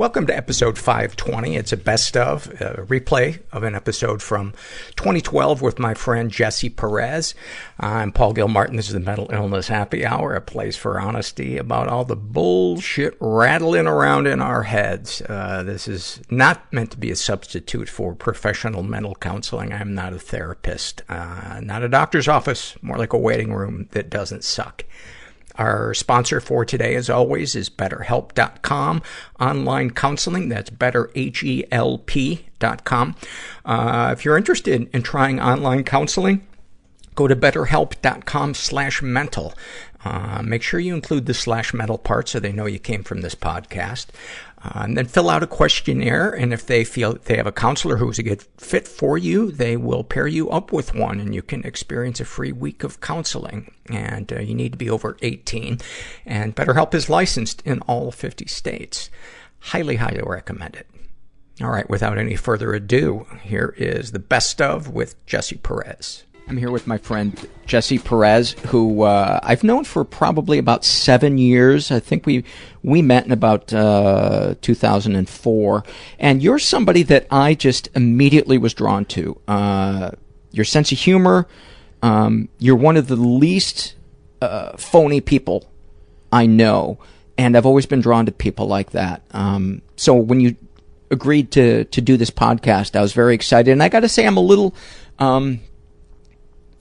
Welcome to episode 520. It's a best of, a replay of an episode from 2012 with my friend Jesse Perez. I'm Paul Gilmartin. This is the Mental Illness Happy Hour, a place for honesty about all the bullshit rattling around in our heads. Uh, this is not meant to be a substitute for professional mental counseling. I'm not a therapist, uh, not a doctor's office, more like a waiting room that doesn't suck. Our sponsor for today, as always, is BetterHelp.com. Online counseling, that's BetterHelp.com. Uh, if you're interested in trying online counseling, go to BetterHelp.com slash mental. Uh, make sure you include the slash mental part so they know you came from this podcast. Uh, and then fill out a questionnaire, and if they feel they have a counselor who's a good fit for you, they will pair you up with one, and you can experience a free week of counseling. And uh, you need to be over 18. And BetterHelp is licensed in all 50 states. Highly, highly recommend it. All right, without any further ado, here is the best of with Jesse Perez. I'm here with my friend Jesse Perez, who uh, I've known for probably about seven years. I think we we met in about uh, 2004, and you're somebody that I just immediately was drawn to. Uh, your sense of humor. Um, you're one of the least uh, phony people I know, and I've always been drawn to people like that. Um, so when you agreed to to do this podcast, I was very excited, and I got to say I'm a little. Um,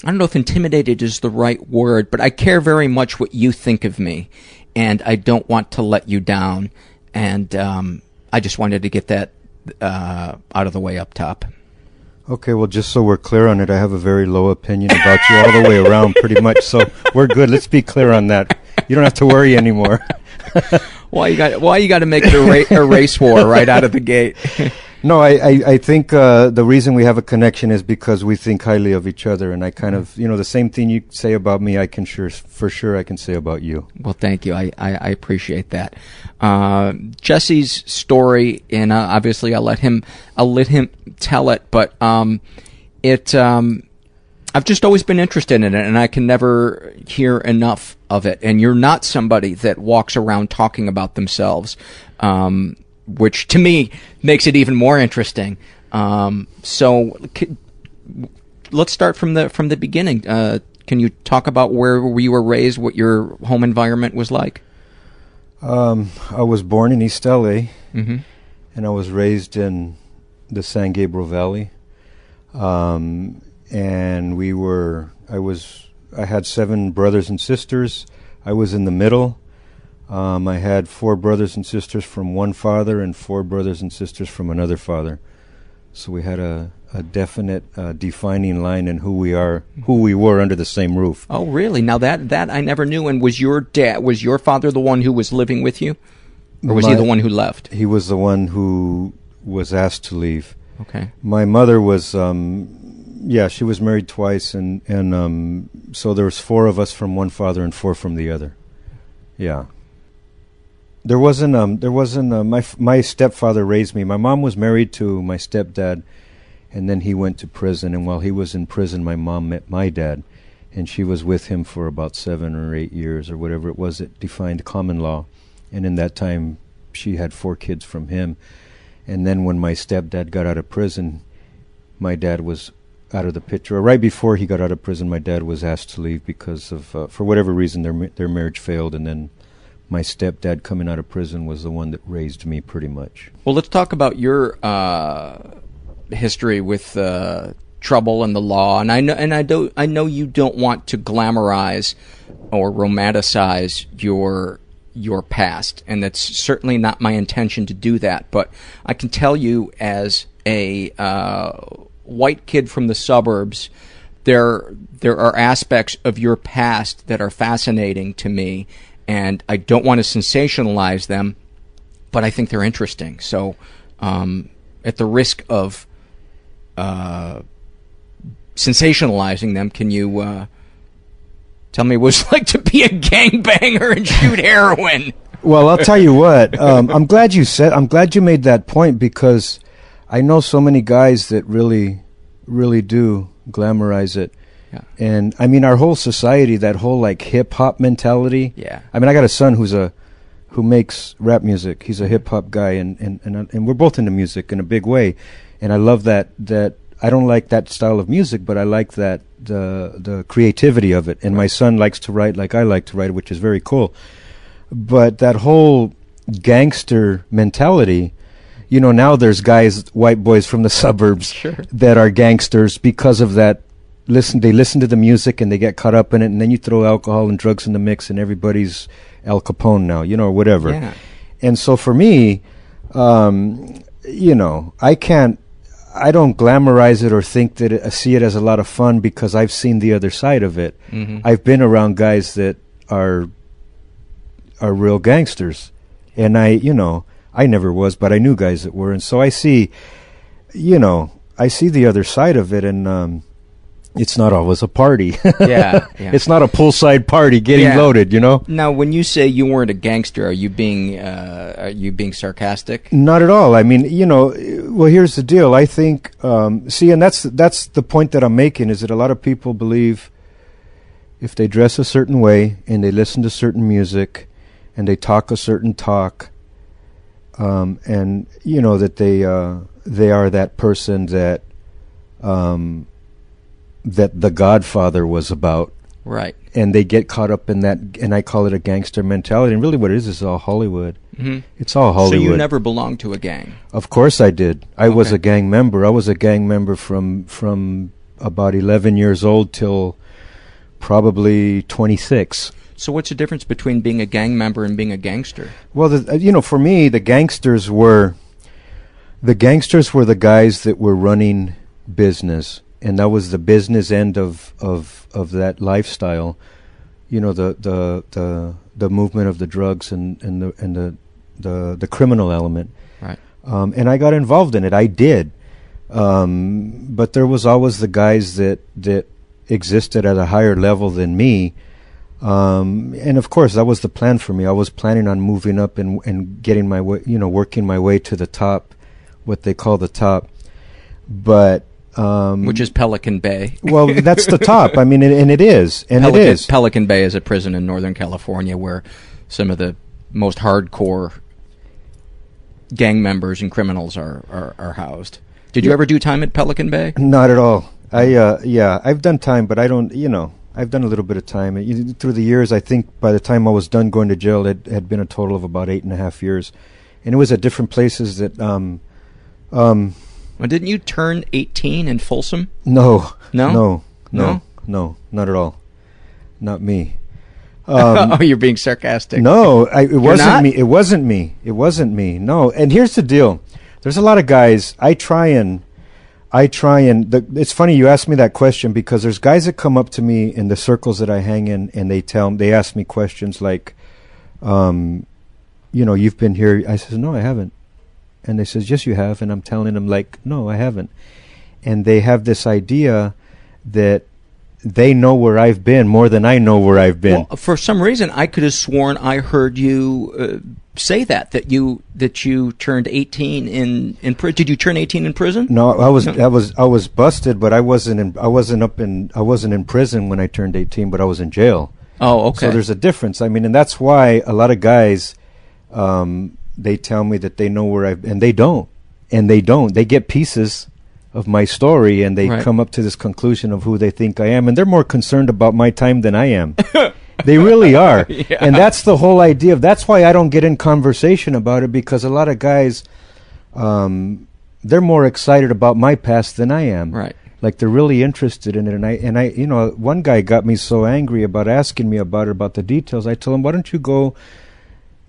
I don't know if intimidated is the right word, but I care very much what you think of me, and I don't want to let you down. And um, I just wanted to get that uh, out of the way up top. Okay, well, just so we're clear on it, I have a very low opinion about you all the way around, pretty much. So we're good. Let's be clear on that. You don't have to worry anymore. why you got? Why you got to make it a, ra- a race war right out of the gate? No, I, I, I think uh, the reason we have a connection is because we think highly of each other, and I kind of, you know, the same thing you say about me, I can sure, for sure, I can say about you. Well, thank you. I, I, I appreciate that. Uh, Jesse's story, and uh, obviously, I'll let him, I'll let him tell it, but um, it, um, I've just always been interested in it, and I can never hear enough of it. And you're not somebody that walks around talking about themselves. Um, which to me makes it even more interesting. Um, so c- let's start from the from the beginning. Uh, can you talk about where you were raised, what your home environment was like? Um, I was born in East LA, mm-hmm. and I was raised in the San Gabriel Valley. Um, and we were, I was, I had seven brothers and sisters. I was in the middle. Um, I had four brothers and sisters from one father and four brothers and sisters from another father. So we had a, a definite uh, defining line in who we are, who we were under the same roof. Oh, really? Now that that I never knew. And was your dad, was your father the one who was living with you, or was My, he the one who left? He was the one who was asked to leave. Okay. My mother was, um, yeah, she was married twice, and and um, so there was four of us from one father and four from the other. Yeah. There wasn't um there wasn't uh, my my stepfather raised me. My mom was married to my stepdad, and then he went to prison. And while he was in prison, my mom met my dad, and she was with him for about seven or eight years or whatever it was that defined common law. And in that time, she had four kids from him. And then when my stepdad got out of prison, my dad was out of the picture. Right before he got out of prison, my dad was asked to leave because of uh, for whatever reason their their marriage failed, and then my stepdad coming out of prison was the one that raised me pretty much. Well, let's talk about your uh, history with uh, trouble and the law. And I know, and I do, I know you don't want to glamorize or romanticize your your past, and that's certainly not my intention to do that. But I can tell you, as a uh, white kid from the suburbs, there there are aspects of your past that are fascinating to me and I don't want to sensationalize them, but I think they're interesting. So, um, at the risk of uh, sensationalizing them, can you uh, tell me what it's like to be a gangbanger and shoot heroin? Well, I'll tell you what. Um, I'm glad you said. I'm glad you made that point because I know so many guys that really, really do glamorize it. Yeah. And I mean, our whole society, that whole like hip hop mentality. Yeah. I mean, I got a son who's a who makes rap music. He's a mm-hmm. hip hop guy, and and and, uh, and we're both into music in a big way. And I love that that I don't like that style of music, but I like that the the creativity of it. And my son likes to write like I like to write, which is very cool. But that whole gangster mentality, you know, now there's guys, white boys from the suburbs Sure. that are gangsters because of that. Listen, they listen to the music and they get caught up in it, and then you throw alcohol and drugs in the mix, and everybody's Al Capone now, you know, or whatever. Yeah. And so for me, um, you know, I can't, I don't glamorize it or think that it, see it as a lot of fun because I've seen the other side of it. Mhm. I've been around guys that are are real gangsters, and I, you know, I never was, but I knew guys that were, and so I see, you know, I see the other side of it, and um, it's not always a party. Yeah, yeah. it's not a poolside party getting Yeah. loaded, you know. Now, when you say you weren't a gangster, are you being uh, are you being sarcastic? Not at all. I mean, you know, well, here's the deal. I think, um, see, and that's that's the point that I'm making is that a lot of people believe if they dress a certain way and they listen to certain music and they talk a certain talk, um, and you know that they uh, they are that person that um, that the Godfather was about Right. and they get caught up in that, and I call it a gangster mentality. And really, what it is is all Hollywood. hmm It's all Hollywood. So you never belonged to a gang. Of course I did. I was a gang member. I was a gang member from from about 11 years old till probably 26. So what's the difference between being a gang member and being a gangster? Well, the, you know, for me, the gangsters were the gangsters were the guys that were running business, and that was the business end of of of that lifestyle. You know, the the the the movement of the drugs and and the and the the, the criminal element. Right. um, and I got involved in it. I did, um, but there was always the guys that that existed at a higher level than me, um, and of course that was the plan for me. I was planning on moving up and and getting my way, you know, working my way to the top, what they call the top, but. Um, Which is Pelican Bay. well, that's the top. I mean, and, and it is, and Pelican, it is. Pelican Bay is a prison in Northern California where some of the most hardcore gang members and criminals are, are, are housed. Did you Yeah. ever do time at Pelican Bay? Not at all. I uh, yeah, I've done time, but I don't. You know, I've done a little bit of time you- through the years. I think by the time I was done going to jail, it had been a total of about eight and a half years, and it was at different places that. Um, um, Well, didn't you turn 18 in Folsom? no, No? no, no, No? no, not at all. Not me. Um, oh, you're being sarcastic. No, I, it wasn't not? me. It wasn't me. It wasn't me. No. And here's the deal: there's a lot of guys. I try and, I try and. The, it's funny you asked me that question because there's guys that come up to me in the circles that I hang in, and they tell they ask me questions like, um, you know, you've been here. I says no, I haven't, and they says yes, you have, and I'm telling them like no, I haven't, and they have this idea that they know where I've been more than I know where I've been. Well, for some reason, I could have sworn I heard you uh, say that that you that you turned 18 in in prison. Did you turn 18 in prison? No, I was No. I was I was busted, but I wasn't in I wasn't up in I wasn't in prison when I turned 18, but I was in jail. Oh, okay. So there's a difference. I mean, and that's why a lot of guys um, they tell me that they know where I've and they don't. And they don't. They get pieces of my story and they Right. come up to this conclusion of who they think I am and they're more concerned about my time than I am. they really are. Yeah. And that's the whole idea of that's why I don't get in conversation about it because a lot of guys um, they're more excited about my past than I am. right. Like they're really interested in it, and I and I, you know, one guy got me so angry about asking me about it, about the details. I told him, "Why don't you go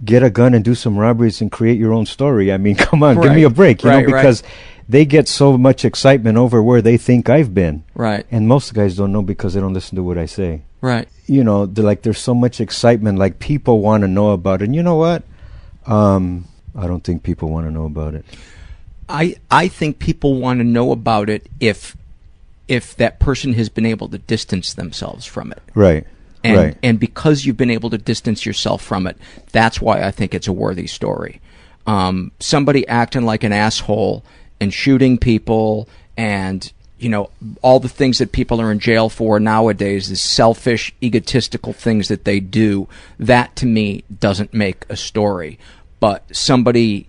get a gun and do some robberies and create your own story?" I mean, come on, give me a break, you Right, know, right. because they get so much excitement over where they think I've been, Right. and most guys don't know because they don't listen to what I say. Right. You know, they're like there's so much excitement, like people want to know about it. And you know what? Um, I don't think people want to know about it. I I think people want to know about it if if that person has been able to distance themselves from it. Right. And right. and because you've been able to distance yourself from it, that's why I think it's a worthy story. Um, somebody acting like an asshole and shooting people and you know, all the things that people are in jail for nowadays, is selfish, egotistical things that they do. That to me doesn't make a story. But somebody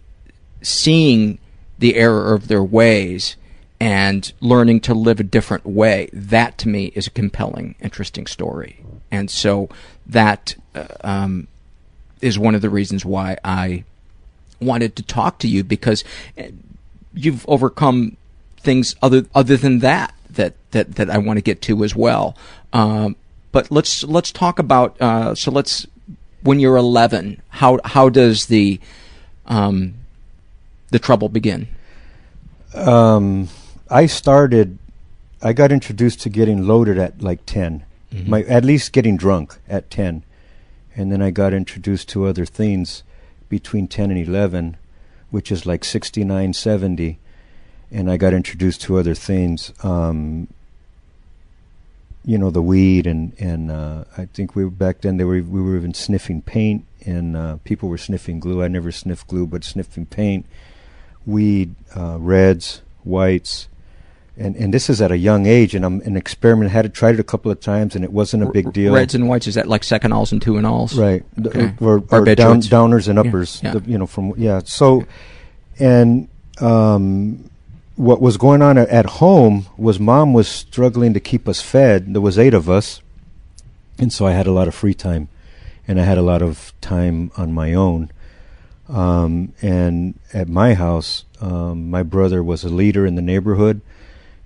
seeing the error of their ways and learning to live a different way, that to me is a compelling, interesting story. And so that uh, um, is one of the reasons why I wanted to talk to you because uh, you've overcome things other other than that that that that I want to get to as well. Um, but let's let's talk about uh, so let's when you're 11, how how does the um, the trouble begin? Um, I started. I got introduced to getting loaded at like 10 My at least getting drunk at ten, and then I got introduced to other things between ten and eleven, which is like 69, 70 and I got introduced to other things. Um, you know, the weed and and uh, I think we were back then. They were we were even sniffing paint, and uh, people were sniffing glue. I never sniffed glue, but sniffing paint, weed, uh, reds, whites. And, and this is at a young age, and I'm an experiment. I had to try it a couple of times, and it wasn't a big deal. Reds and whites is that like Seconals and Tuinals, right? Okay. Or, or down, downers and uppers. yeah. the- you know, from yeah. So, and um, what was going on at- at home was mom was struggling to keep us fed. There was eight of us, and so I had a lot of free time, and I had a lot of time on my own. Um, and at my house, um, my brother was a leader in the neighborhood,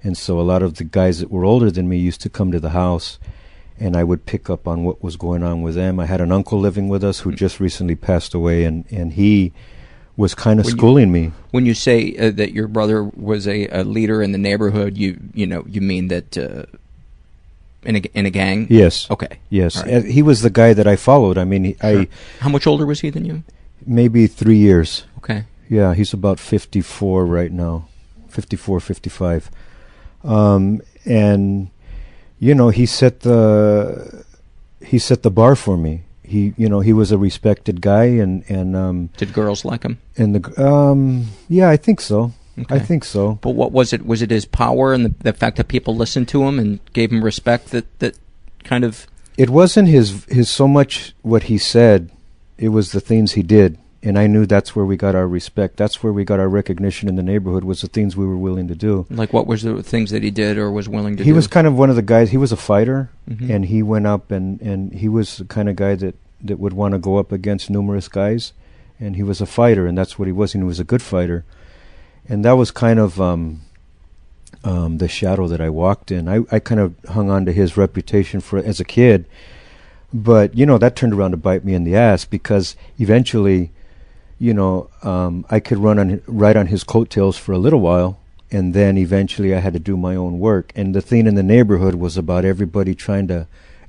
and so a lot of the guys that were older than me used to come to the house, and I would pick up on what was going on with them. I had an uncle living with us who Mm. just recently passed away, and and he was kind of When you- schooling me. When you say uh, that your brother was a, a leader in the neighborhood, you you know you mean that uh, in a in a gang. Yes. Okay. Yes, right. He was the guy that I followed. I mean, he, Sure. I How much older was he than you? maybe three years. Okay. Yeah, he's about 54 right now, 54, 55. Um, and you know, he set the he set the bar for me. He, you know, he was a respected guy, and and um, Did girls like him? and the um, yeah, I think so. Okay. I think so. But what was it? Was it his power and the, the fact that people listened to him and gave him respect that that kind of It wasn't his his so much what he said; it was the things he did, and I knew that's where we got our respect. That's where we got our recognition in the neighborhood. Was the things we were willing to do. like what was the things that he did or was willing to he do? He was kind of one of the guys. He was a fighter, Mhm. and he went up and and he was the kind of guy that that would want to go up against numerous guys, and he was a fighter, and that's what he was. And he was a good fighter, and that was kind of um, um, the shadow that I walked in. I I kind of hung on to his reputation for as a kid, but you know that turned around to bite me in the ass because eventually, you know, um, I could run on right on his coattails for a little while, and then eventually I had to do my own work. And the thing in the neighborhood was about everybody trying to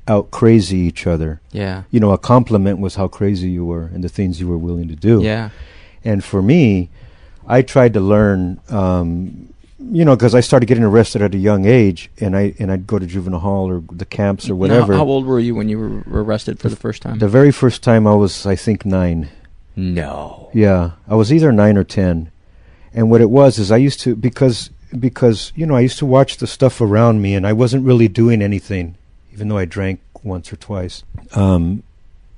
out crazy each other. yeah. You know, a compliment was how crazy you were and the things you were willing to do. Yeah. And for me, I tried to learn, um, you know, because I started getting arrested at a young age, and I and I'd go to juvenile hall or the camps or Now, whatever. how old were you when you were arrested for the first time? the very first time I was, I think, nine. No. Yeah, I was either nine or ten, and what it was is I used to because because you know I used to watch the stuff around me, and I wasn't really doing anything, even though I drank once or twice. Um,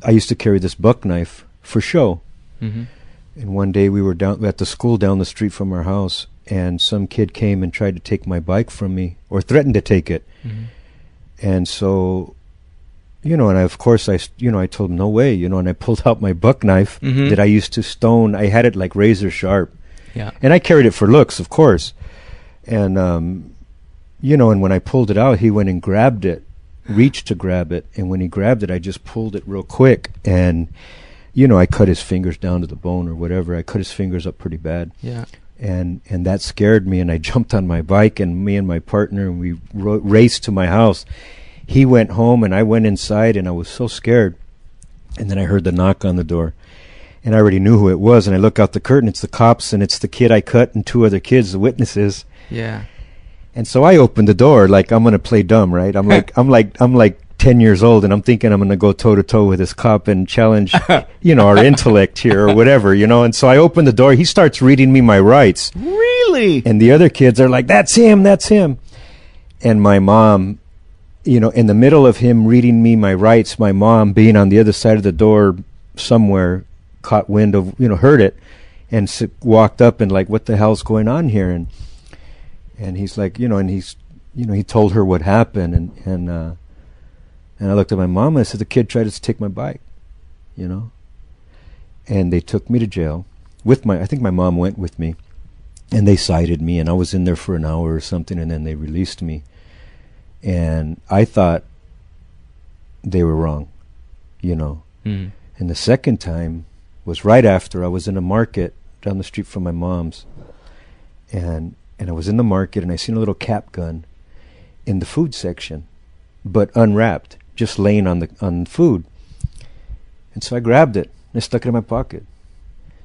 I used to carry this buck knife for show, hmm and one day we were down at the school down the street from our house, and some kid came and tried to take my bike from me, or threatened to take it, hmm and so. You know, and I, of course, I, you know, I told him no way, you know, and I pulled out my buck knife Mhm. that I used to stone. I had it like razor sharp, Yeah. and I carried it for looks, of course. And um, you know, and when I pulled it out, he went and grabbed it, reached to grab it, and when he grabbed it, I just pulled it real quick, and you know, I cut his fingers down to the bone or whatever. I cut his fingers up pretty bad, Yeah. and and that scared me, and I jumped on my bike, and me and my partner, and we ro- raced to my house. He went home, and I went inside, and I was so scared. And then I heard the knock on the door and I already knew who it was. And I look out the curtain, it's the cops, and it's the kid I cut and two other kids, the witnesses. Yeah. And so I opened the door like I'm gonna play dumb, right? I'm like I'm like I'm like ten years old, and I'm thinking I'm gonna go toe to toe with this cop and challenge, you know, our intellect here or whatever, you know. And so I open the door. He starts reading me my rights, Really? and the other kids are like, "That's him, that's him." and my mom, you know, in the middle of him reading me my rights, my mom being on the other side of the door somewhere, caught wind of, you know, heard it, and s- walked up and like, what the hell's going on here? And and he's like, you know, and he's, you know, he told her what happened, and and uh, and I looked at my mom and I said, the kid tried to take my bike, you know, and they took me to jail with my, I think my mom went with me, and they cited me, and I was in there for an hour or something, and then they released me, and I thought they were wrong, you know, Mm. and the second time was right after I was in a market down the street from my mom's, and and I was in the market and I seen a little cap gun in the food section, but unwrapped, just laying on the on food. And so I grabbed it and I stuck it in my pocket.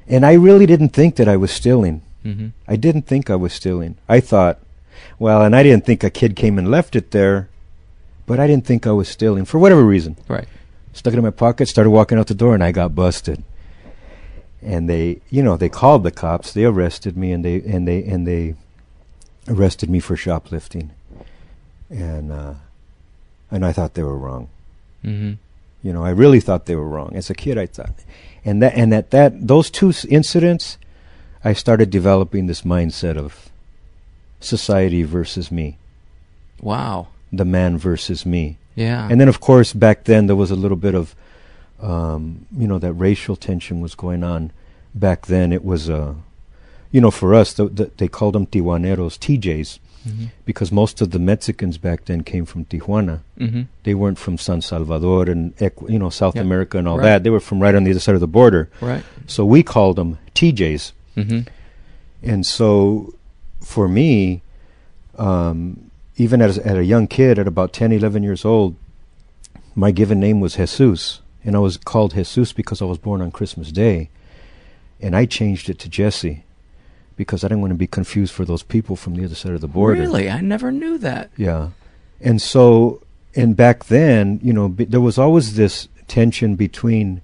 And I really didn't think that I was stealing. Mm-hmm. I didn't think I was stealing. I thought, well, and I didn't think a kid came and left it there, but I didn't think I was stealing for whatever reason Right. stuck it in my pocket, started walking out the door, and I got busted. And they, you know, they called the cops. They arrested me, and they and they and they arrested me for shoplifting. And uh, and I thought they were wrong. Mm-hmm. You know, I really thought they were wrong. As a kid, I thought, and that and at that those two incidents, I started developing this mindset of society versus me, Wow. the man versus me. Yeah. And then, of course, back then there was a little bit of, um, you know, that racial tension was going on. Back then, it was, uh, you know, for us, the, the, they called them Tijuaneros, TJs, mm-hmm. because most of the Mexicans back then came from Tijuana. Mm-hmm. They weren't from San Salvador and, you know, South Yeah. America and all Right. that. They were from right on the other side of the border. Right. So we called them TJs. Mm-hmm. And so, for me, um, even as at a young kid, at about 10, 11 years old, my given name was Jesus, and I was called Jesus because I was born on Christmas Day, and I changed it to Jesse because I didn't want to be confused for those people from the other side of the border. Really? I never knew that. Yeah, and so, and back then, you know, b- there was always this tension between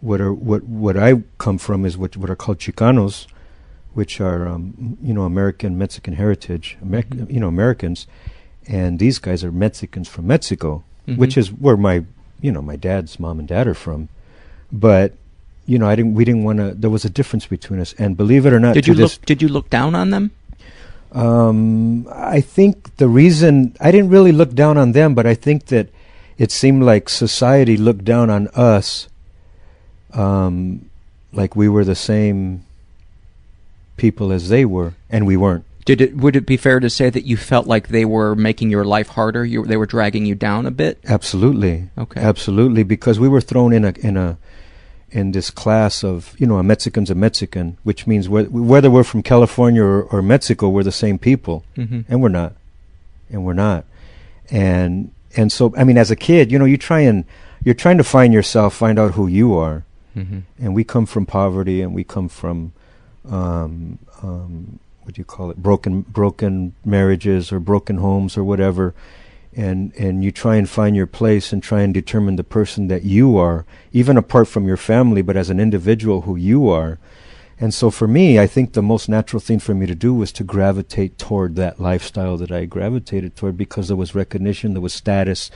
what are what what I come from is what what are called Chicanos, which are um, you know American Mexican heritage, Amer- Mhm. you know Americans, and these guys are Mexicans from Mexico, Mhm. which is where my you know my dad's mom and dad are from, but. You know, I didn't. We didn't want to. There was a difference between us, and believe it or not, Did you look? Did you look down on them? um, I think the reason I didn't really look down on them, but I think that it seemed like society looked down on us, um, like we were the same people as they were, and we weren't. Did it? Would it be fair to say that you felt like they were making your life harder? You, they were dragging you down a bit. Absolutely, Okay. absolutely, because we were thrown in a in a in this class of you know a Mexican's a Mexican, which means whe- whether we're from California or, or Mexico, we're the same people. Mm-hmm. and we're not and we're not and and so i mean as a kid you know you try and you're trying to find yourself find out who you are Mm-hmm. and we come from poverty and we come from um um what do you call it broken broken marriages or broken homes or whatever and and you try and find your place and try and determine the person that you are even apart from your family but as an individual who you are and so for me, I think the most natural thing for me to do was to gravitate toward that lifestyle that I gravitated toward because there was recognition, there was status,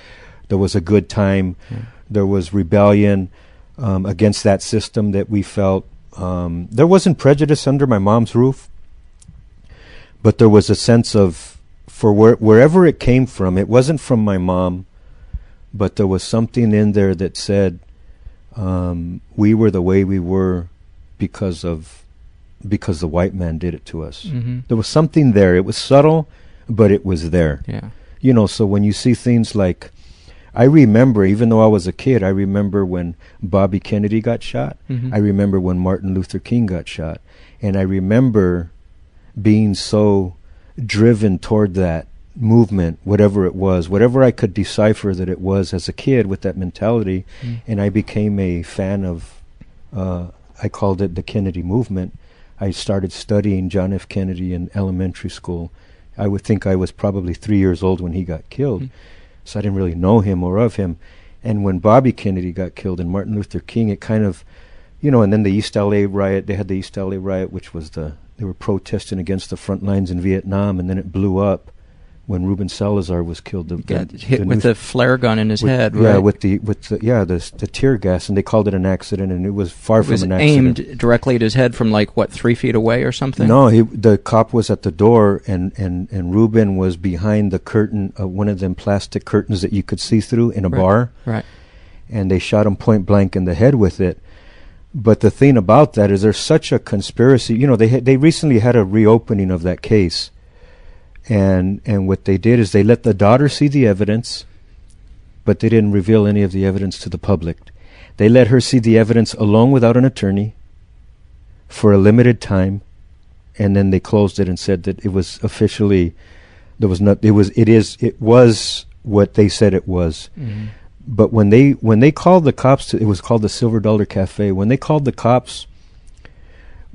there was a good time, Yeah. there was rebellion um, against that system that we felt. Um, there wasn't prejudice under my mom's roof, but there was a sense of, for where, wherever it came from, it wasn't from my mom, but there was something in there that said um, we were the way we were because of because the white man did it to us. Mm-hmm. There was something there. It was subtle, but it was there. Yeah. You know, so when you see things like I remember even though I was a kid, I remember when Bobby Kennedy got shot. Mhm. I remember when Martin Luther King got shot. And I remember being so driven toward that movement, whatever it was, whatever I could decipher that it was as a kid with that mentality, Mm. and I became a fan of. Uh, I called it the Kennedy movement. I started studying John F. Kennedy in elementary school. I would think I was probably three years old when he got killed, Mm. So I didn't really know him or of him. And when Bobby Kennedy got killed and Martin Luther King, it kind of, you know, and then the East LA riot, they had the East LA riot, which was the, they were protesting against the front lines in Vietnam, and then it blew up when Ruben Salazar was killed. The, Got the- hit the with a flare gun in his with- head, Yeah, right? with the with the yeah the the tear gas, and they called it an accident, and it was far it from was an accident. aimed directly at his head from like what three feet away or something. No, he the cop was at the door, and and and Ruben was behind the curtain, uh, one of them plastic curtains that you could see through in a Right. bar, Right. and they shot him point blank in the head with it. But the thing about that is, there's such a conspiracy. You know, they had, they recently had a reopening of that case, and and what they did is they let the daughter see the evidence, but they didn't reveal any of the evidence to the public. They let her see the evidence alone without an attorney for a limited time, and then they closed it and said that it was officially there was not it was it is it was what they said it was Mhm. but when they when they called the cops to, it was called the silver dollar cafe when they called the cops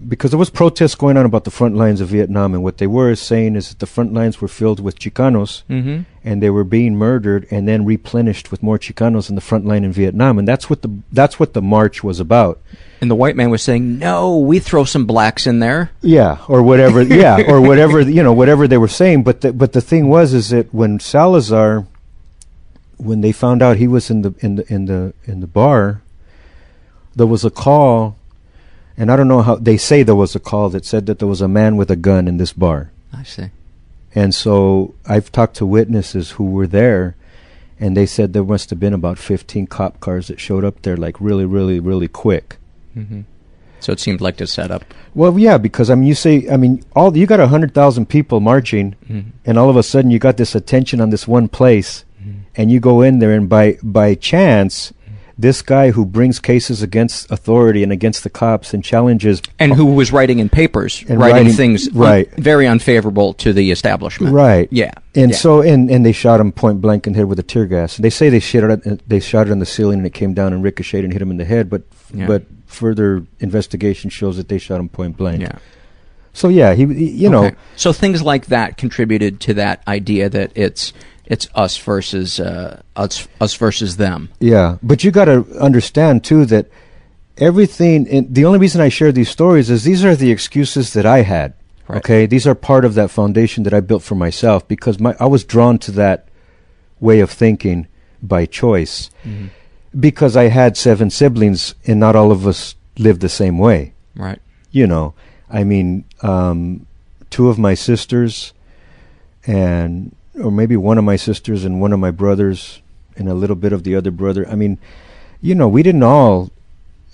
because there was protests going on about the front lines of vietnam and what they were saying is that the front lines were filled with chicanos Mhm. and they were being murdered and then replenished with more chicanos in the front line in vietnam and that's what the that's what the march was about And the white man was saying, "No, we throw some blacks in there." yeah or whatever yeah or whatever you know whatever they were saying but the, but the thing was is that when salazar when they found out he was in the in the in the in the bar there was a call and i don't know how they say there was a call that said that there was a man with a gun in this bar I see. and so i've talked to witnesses who were there and they said there must have been about 15 cop cars that showed up there like really really really quick hmm So it seemed like a setup. Well, yeah, because I mean, you say, I mean, all you got a hundred thousand people marching, Mhm. and all of a sudden you got this attention on this one place, Mhm. and you go in there, and by by chance, this guy who brings cases against authority and against the cops and challenges, And who was writing in papers, And writing, writing- things un- right. very unfavorable to the establishment. right? Yeah. And yeah. so, and and they shot him point blank in the head with a tear gas. And they say they shot it, they shot it on the ceiling, and it came down and ricocheted and hit him in the head. But Yeah. but further investigation shows that they shot him point blank. yeah. So yeah, he, he- you know. Okay. So things like that contributed to that idea that it's it's us versus uh, us us versus them. Yeah, but you got to understand too that everything. In, the only reason I share these stories is these are the excuses that I had. Right. Okay, these are part of that foundation that I built for myself because my I was drawn to that way of thinking by choice because I had seven siblings and not all of us lived the same way. Right. You know, I mean, um, two of my sisters and or maybe one of my sisters and one of my brothers and a little bit of the other brother. I mean, you know, we didn't all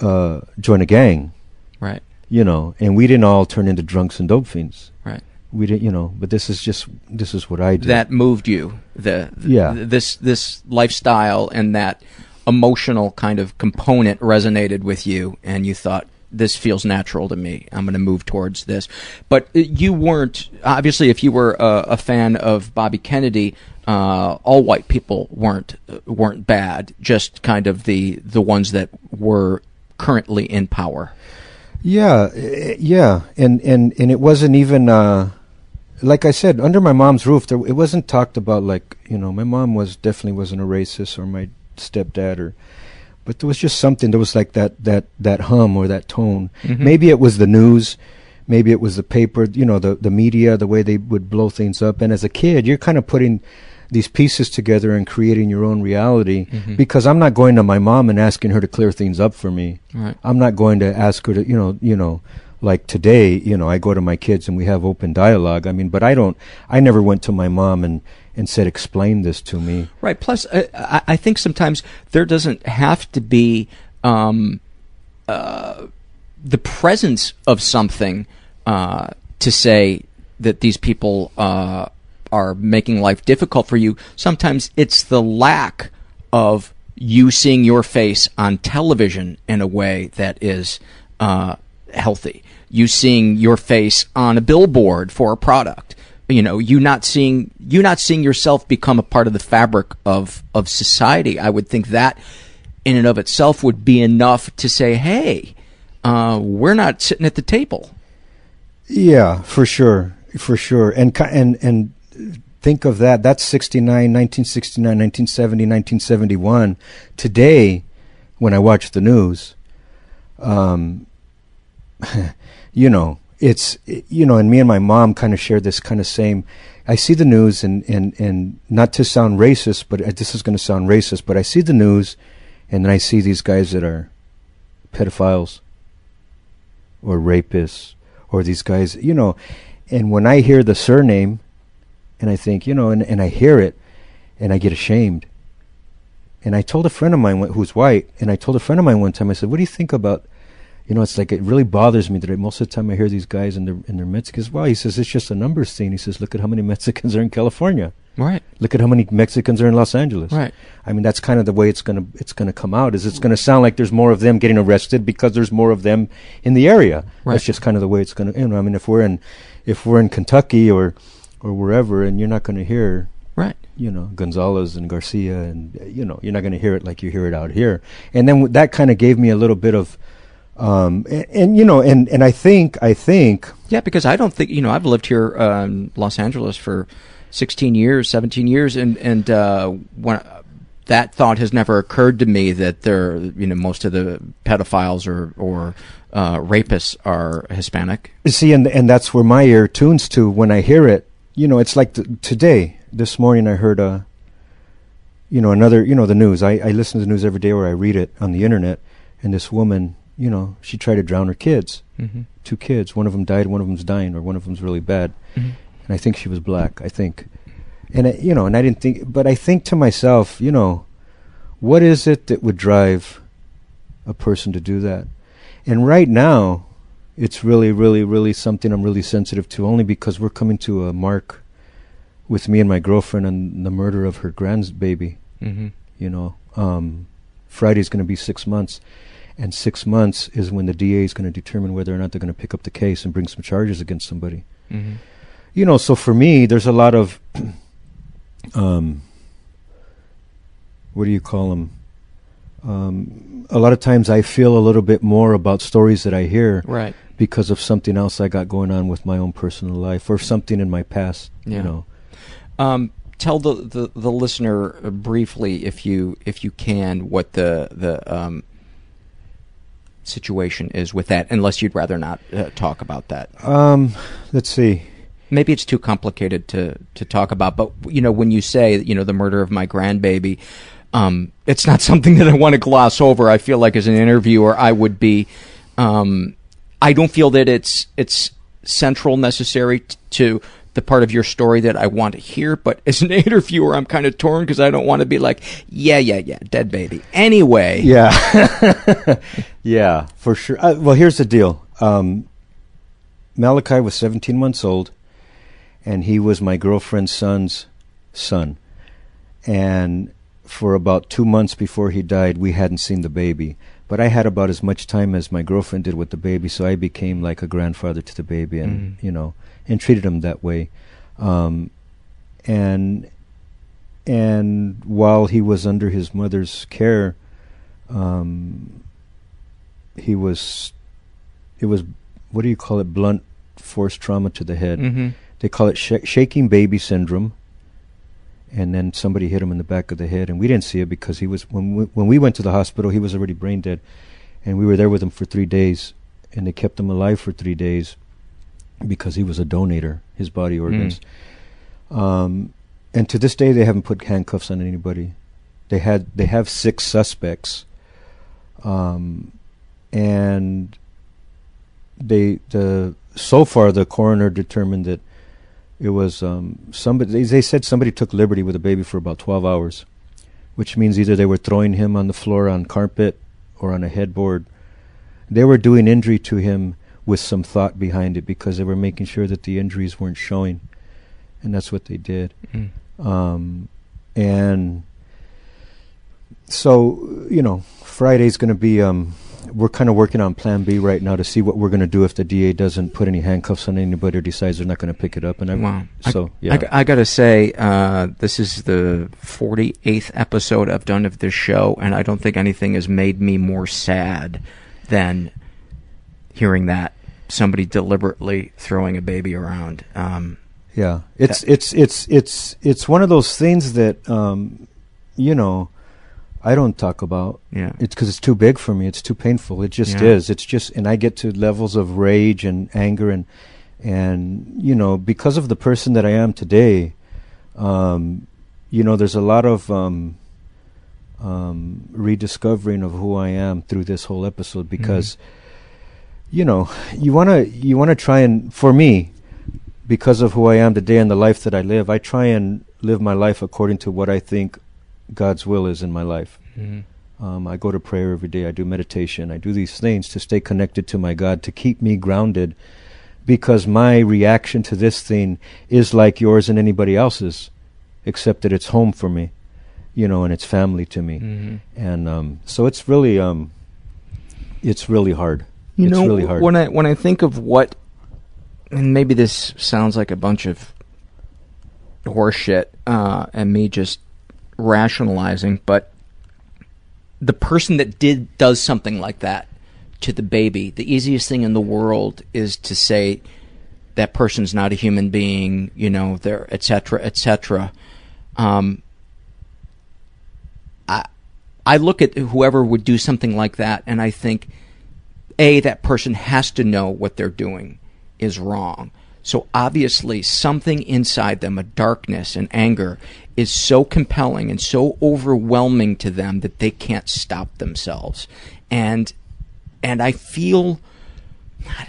uh, join a gang, Right. you know, and we didn't all turn into drunks and dope fiends. Right. We didn't, you know, but this is just this is what I did. That moved you. The, the Yeah. this this lifestyle and that emotional kind of component resonated with you, and you thought this feels natural to me. I'm going to move towards this. But uh, you weren't obviously if you were a, a fan of Bobby Kennedy. Uh, all white people weren't uh, weren't bad. Just kind of the the ones that were currently in power. Yeah, eh, yeah, and and and it wasn't even uh, like I said under my mom's roof. There, it wasn't talked about like you know my mom was definitely wasn't a racist or my stepdad or, but there was just something. There was like that that that hum or that tone. Mhm. Maybe it was the news, maybe it was the paper. You know the the media, the way they would blow things up. And as a kid, you're kind of putting these pieces together and creating your own reality. Mhm. Because I'm not going to my mom and asking her to clear things up for me. Right. I'm not going to ask her to, you know, you know, like today, you know, I go to my kids and we have open dialogue. I mean, but I don't, I never went to my mom and, and said, explain this to me. Right. Plus, uh, I, I think sometimes there doesn't have to be um, uh, the presence of something uh, to say that these people uh, are making life difficult for you. Sometimes it's the lack of you seeing your face on television in a way that is uh, healthy. You seeing your face on a billboard for a product. You know, you not seeing you not seeing yourself become a part of the fabric of of society. I would think that in and of itself would be enough to say, "Hey, uh, we're not sitting at the table." Yeah, for sure. For sure. And, and, and think of that. That's 69, 1969, 1970, 1971. Today, when I watch the news, um, you know, it's you know, and me and my mom kind of share this kind of same. I see the news, and and and not to sound racist, but this is going to sound racist, but I see the news, and then I see these guys that are pedophiles or rapists or these guys, you know, and when I hear the surname, and I think, you know, and and I hear it, and I get ashamed. And I told a friend of mine who's white, and I told a friend of mine one time, I said, "What do you think about?" You know, it's like it really bothers me that I, most of the time I hear these guys in their in their Mexicans. Well, he says it's just a numbers thing. He says, look at how many Mexicans are in California. Right. Look at how many Mexicans are in Los Angeles. Right. I mean, that's kind of the way it's gonna it's gonna come out. Is it's gonna sound like there's more of them getting arrested because there's more of them in the area. Right. That's just kind of the way it's gonna. You know, I mean, if we're in if we're in Kentucky or or wherever, and you're not gonna hear Right. you know Gonzalez and Garcia, and you know you're not going to hear it like you hear it out here. And then w- that kind of gave me a little bit of, um, and, and you know, and and I think I think Yeah, because I don't think you know I've lived here uh, in Los Angeles for 16 years, 17 years, and and uh, when that thought has never occurred to me that there, you know, most of the pedophiles or or uh, rapists are Hispanic. see, and and that's where my ear tunes to when I hear it. You know, it's like today, this morning, I heard uh you know, another, you know, the news. I I listen to the news every day, or I read it on the internet, and this woman, you know, she tried to drown her kids. Mm-hmm. Two kids, one of them died, one of them's dying, or one of them's really bad. Mm-hmm. and I think she was black. I think, and I, you know, and I didn't think, but I think to myself, you know, what is it that would drive a person to do that? And right now, it's really, really, really something I'm really sensitive to, only because we're coming to a mark with me and my girlfriend on the murder of her grandbaby. Mm-hmm. You know, um, Friday's going to be six months. And six months is when the DA is going to determine whether or not they're going to pick up the case and bring some charges against somebody Mm-hmm. you know, so for me, there's a lot of, um, what do you call them? Um, a lot of times I feel a little bit more about stories that I hear Right. because of something else I got going on with my own personal life or something in my past. Yeah. You know, Um, tell the, the, the listener briefly, if you if you can, what the the um, situation is with that, unless you'd rather not uh, talk about that. um, let's see. Maybe it's too complicated to to talk about. But you know, when you say you know the murder of my grandbaby, um, it's not something that I want to gloss over. I feel like as an interviewer, I would be. Um, I don't feel that it's it's central necessary t- to the part of your story that I want to hear. But as an interviewer, I'm kind of torn because I don't want to be like, yeah, yeah, yeah, dead baby. Anyway, Yeah. yeah, for sure. Uh, well, here's the deal. Um, Malachi was 17 months old, and he was my girlfriend's son's son. And for about two months before he died, we hadn't seen the baby. But I had about as much time as my girlfriend did with the baby, so I became like a grandfather to the baby, and Mhm. you know, and treated him that way. Um, and and while he was under his mother's care, um, he was it was what do you call it blunt force trauma to the head hmm they call it sh- shaking baby syndrome and then somebody hit him in the back of the head and we didn't see it because he was when we, when we went to the hospital he was already brain dead and we were there with him for 3 days and they kept him alive for 3 days because he was a donator his body organs. Um, and to this day they haven't put handcuffs on anybody. They had they have six suspects um, and they the so far the coroner determined that it was um, somebody. They, they said somebody took liberty with the baby for about twelve hours, which means either they were throwing him on the floor on carpet or on a headboard. They were doing injury to him with some thought behind it because they were making sure that the injuries weren't showing, and that's what they did. Mm. Um, and so you know, Friday's going to be. Um, we're kind of working on Plan B right now to see what we're going to do if the DA doesn't put any handcuffs on anybody or decides they're not going to pick it up. And I, Wow. so I, yeah, I, got to say, uh, this is the 48th episode I've done of this show, and I don't think anything has made me more sad than hearing that somebody deliberately throwing a baby around. Um, yeah. It's it's it's it's it's one of those things that um, you know. I don't talk about. Yeah. It's because it's too big for me. It's too painful. It just Yeah. is. It's just, and I get to levels of rage and anger and and you know because of the person that I am today, um, you know, there's a lot of um, um, rediscovering of who I am through this whole episode because, you know, you wanna you wanna try and for me, because of who I am today and the life that I live, I try and live my life according to what I think God's will is in my life. Mhm. Um, I go to prayer every day. I do meditation. I do these things to stay connected to my God, to keep me grounded, because my reaction to this thing is like yours and anybody else's, except that it's home for me, you know, and it's family to me, Mhm. and um, so it's really, um, it's really hard. You it's know, really hard. when I when I think of what, and maybe this sounds like a bunch of horseshit, uh, and me just rationalizing, but the person that did does something like that to the baby, the easiest thing in the world is to say that person's not a human being, you know, they're etc. cetera, et cetera. Um, I I look at whoever would do something like that, and I think a that person has to know what they're doing is wrong so obviously something inside them a darkness and anger is so compelling and so overwhelming to them that they can't stop themselves. And and i feel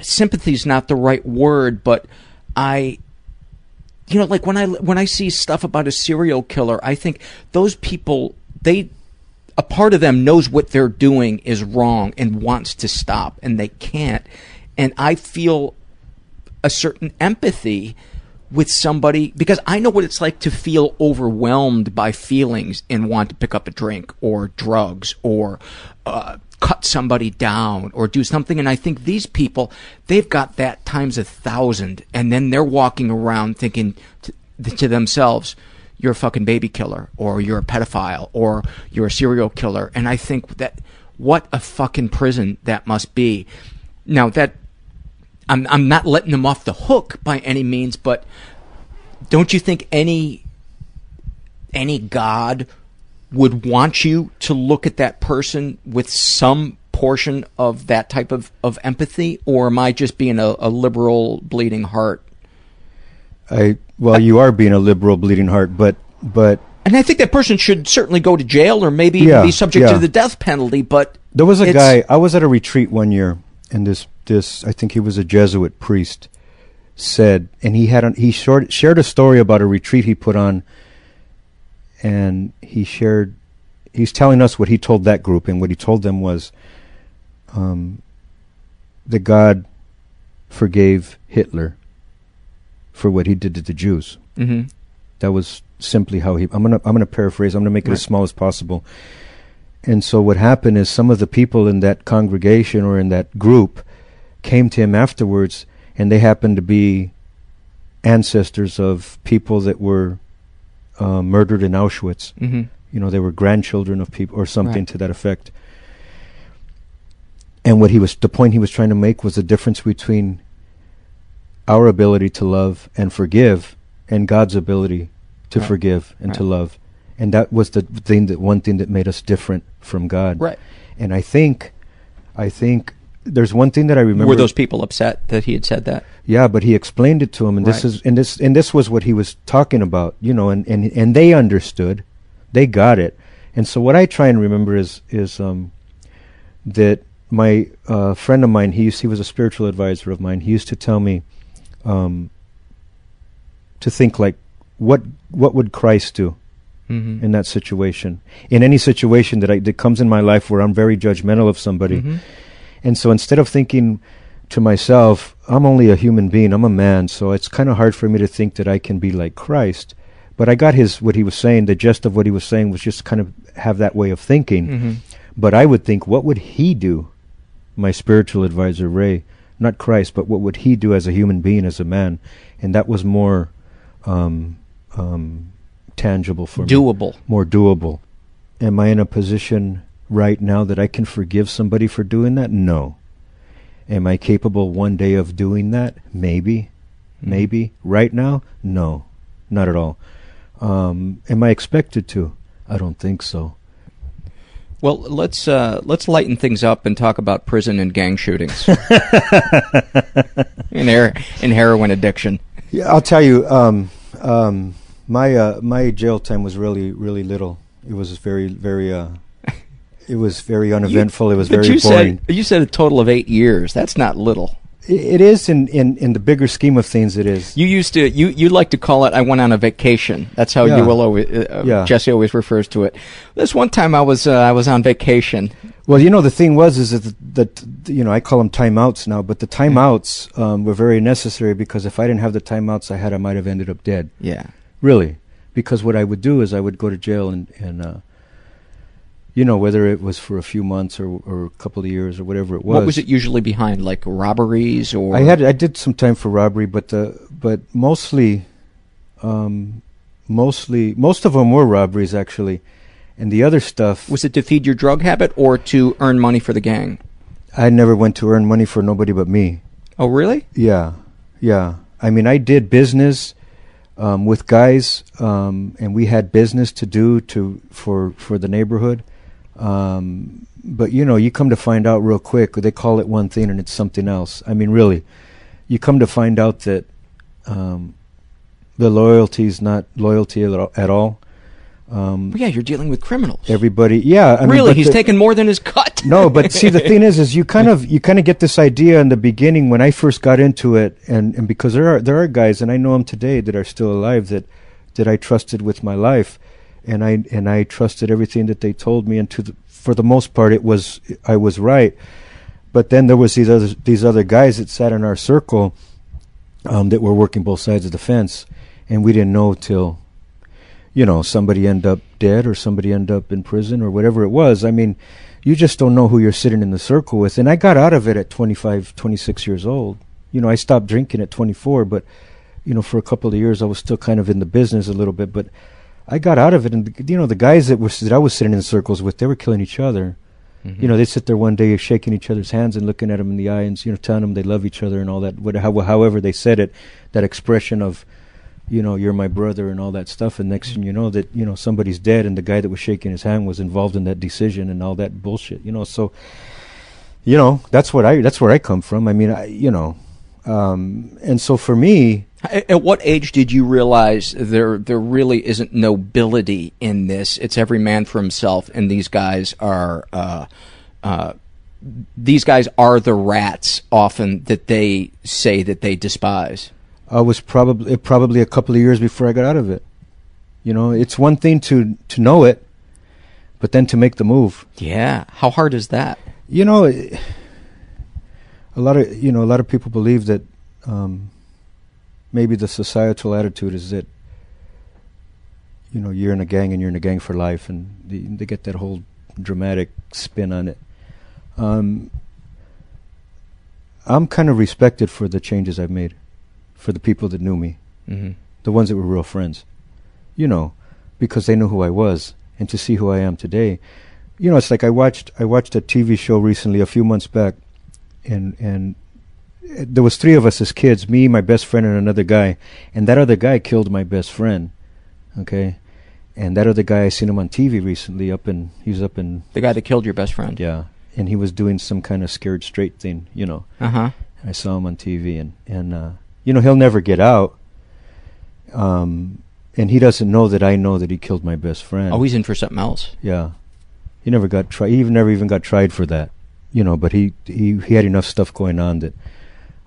sympathy is not the right word but i you know like when i when i see stuff about a serial killer i think those people they a part of them knows what they're doing is wrong and wants to stop and they can't. And i feel a certain empathy with somebody because i know what it's like to feel overwhelmed by feelings and want to pick up a drink or drugs or uh, cut somebody down or do something. And i think these people they've got that times a thousand. And then they're walking around thinking to, to themselves you're a fucking baby killer or you're a pedophile or you're a serial killer. And i think that what a fucking prison that must be. Now that i'm i'm not letting them off the hook by any means but don't you think any any god would want you to look at that person with some portion of that type of, of empathy or am i just being a, a liberal bleeding heart I well, you are being a liberal bleeding heart, but but And I think that person should certainly go to jail or maybe Yeah, be subject yeah. to the death penalty. But There was a guy. I was at a retreat one year, and this this I think he was a Jesuit priest said, and he had an, he short, shared a story about a retreat he put on, and he shared. He's telling us what he told that group, and what he told them was, um, that God forgave Hitler for what he did to the Jews. Mhm. That was simply how he. I'm gonna I'm gonna paraphrase. I'm gonna make it as small as possible. And so what happened is some of the people in that congregation or in that group came to him afterwards, and they happened to be ancestors of people that were uh, murdered in Auschwitz. Mhm. You know, they were grandchildren of people or something Right. to that effect. And what he was the point he was trying to make was the difference between our ability to love and forgive and God's ability to Right. forgive and to love. And that was the thing that one thing that made us different from God. Right. And I think I think there's one thing that I remember Were those people upset that he had said that? yeah, but he explained it to him, and this is and this and this was what he was talking about, you know, and and and they understood, they got it, and so what I try and remember is is um that my uh, friend of mine, he used, he was a spiritual advisor of mine. He used to tell me um, to think like, what what would Christ do Mm-hmm. in that situation? In any situation that I, that comes in my life where I'm very judgmental of somebody, Mhm. and so instead of thinking to myself, I'm only a human being, I'm a man, so it's kind of hard for me to think that I can be like Christ. But I got his what he was saying, the gist of what he was saying was just kind of have that way of thinking. Mhm. But I would think, what would he do? My spiritual advisor, Ray, not Christ, but what would he do as a human being, as a man? And that was more um, um, tangible for me Doable. more doable. Am I in a position right now that I can forgive somebody for doing that? No. Am I capable one day of doing that? Maybe. Mm-hmm. Maybe. Right now? No. Not at all. Um, am I expected to? I don't think so. Well, let's uh, let's lighten things up and talk about prison and gang shootings and, her- and heroin addiction. Yeah, I'll tell you. Um, um, my uh, my jail time was really really little. It was very very. Uh, it was very uneventful. it was But very you boring. said you said a total of eight years. That's not little. It is in, in in the bigger scheme of things. It is. You used to you you like to call it. I went on a vacation. That's how Yeah. you will always. Uh, Yeah. Jessie always refers to it. This one time I was uh, I was on vacation. Well, you know, the thing was is that, that you know I call them timeouts now, but the timeouts um, were very necessary because if I didn't have the timeouts I had, I might have ended up dead. Yeah. Really, because what I would do is I would go to jail and and uh, you know whether it was for a few months or or a couple of years or whatever it was. What was it usually behind? Like robberies or I had I did some time for robbery, but the but mostly, um, mostly most of them were robberies actually, and the other stuff Was it to feed your drug habit or to earn money for the gang? I never went to earn money for nobody but me. Oh, really? Yeah, yeah. I mean, I did business um, with guys, um, and we had business to do to for for the neighborhood. Um, but you know, you come to find out real quick. They call it one thing and it's something else. I mean, really, you come to find out that um, the loyalty is not loyalty at all. Um, Well, yeah, you're dealing with criminals. everybody, yeah. I mean, really, he's the- taking more than his cut. no, but see, the thing is, is you kind of you kind of get this idea in the beginning when I first got into it, and and because there are there are guys, and I know them today that are still alive that that I trusted with my life, and I and I trusted everything that they told me, and to the, for the most part, it was I was right. But then there was these other these other guys that sat in our circle, um, that were working both sides of the fence, and we didn't know till you know, somebody end up dead or somebody end up in prison or whatever it was. I mean, you just don't know who you're sitting in the circle with. And I got out of it at 25, 26 years old. You know, I stopped drinking at 24, but, you know, for a couple of years I was still kind of in the business a little bit. But I got out of it. And, you know, the guys that, was, that I was sitting in circles with, they were killing each other. Mm-hmm. You know, they'd sit there one day shaking each other's hands and looking at them in the eye and, you know, telling them they love each other and all that, whatever, however they said it, that expression of, you know, you're my brother and all that stuff. And next thing you know, that you know somebody's dead, and the guy that was shaking his hand was involved in that decision and all that bullshit. You know, so you know that's what I that's where I come from. I mean, I you know, um, and so for me, At what age did you realize there there really isn't nobility in this? It's every man for himself, and these guys are uh, uh, these guys are the rats often that they say that they despise. I was probably probably a couple of years before I got out of it. You know, it's one thing to to know it, but then to make the move. Yeah, how hard is that? You know, a lot of you know a lot of people believe that um, maybe the societal attitude is that you know you're in a gang and you're in a gang for life, and they, they get that whole dramatic spin on it. Um, I'm kind of respected for the changes I've made, for the people that knew me, Mm-hmm. the ones that were real friends, you know, because they knew who I was, and to see who I am today, you know, it's like I watched I watched a TV show recently, a few months back, and and there was three of us as kids, me, my best friend, and another guy, and that other guy killed my best friend, okay, and that other guy I seen him on TV recently, up in he was up in The guy that killed your best friend. yeah, and he was doing some kind of scared straight thing, you know. Uh huh. I saw him on TV, and and uh, you know he'll never get out. Um, and he doesn't know that I know that he killed my best friend. Oh, he's in for something else. yeah, he never got tried. He even never even got tried for that, you know. But he he he had enough stuff going on that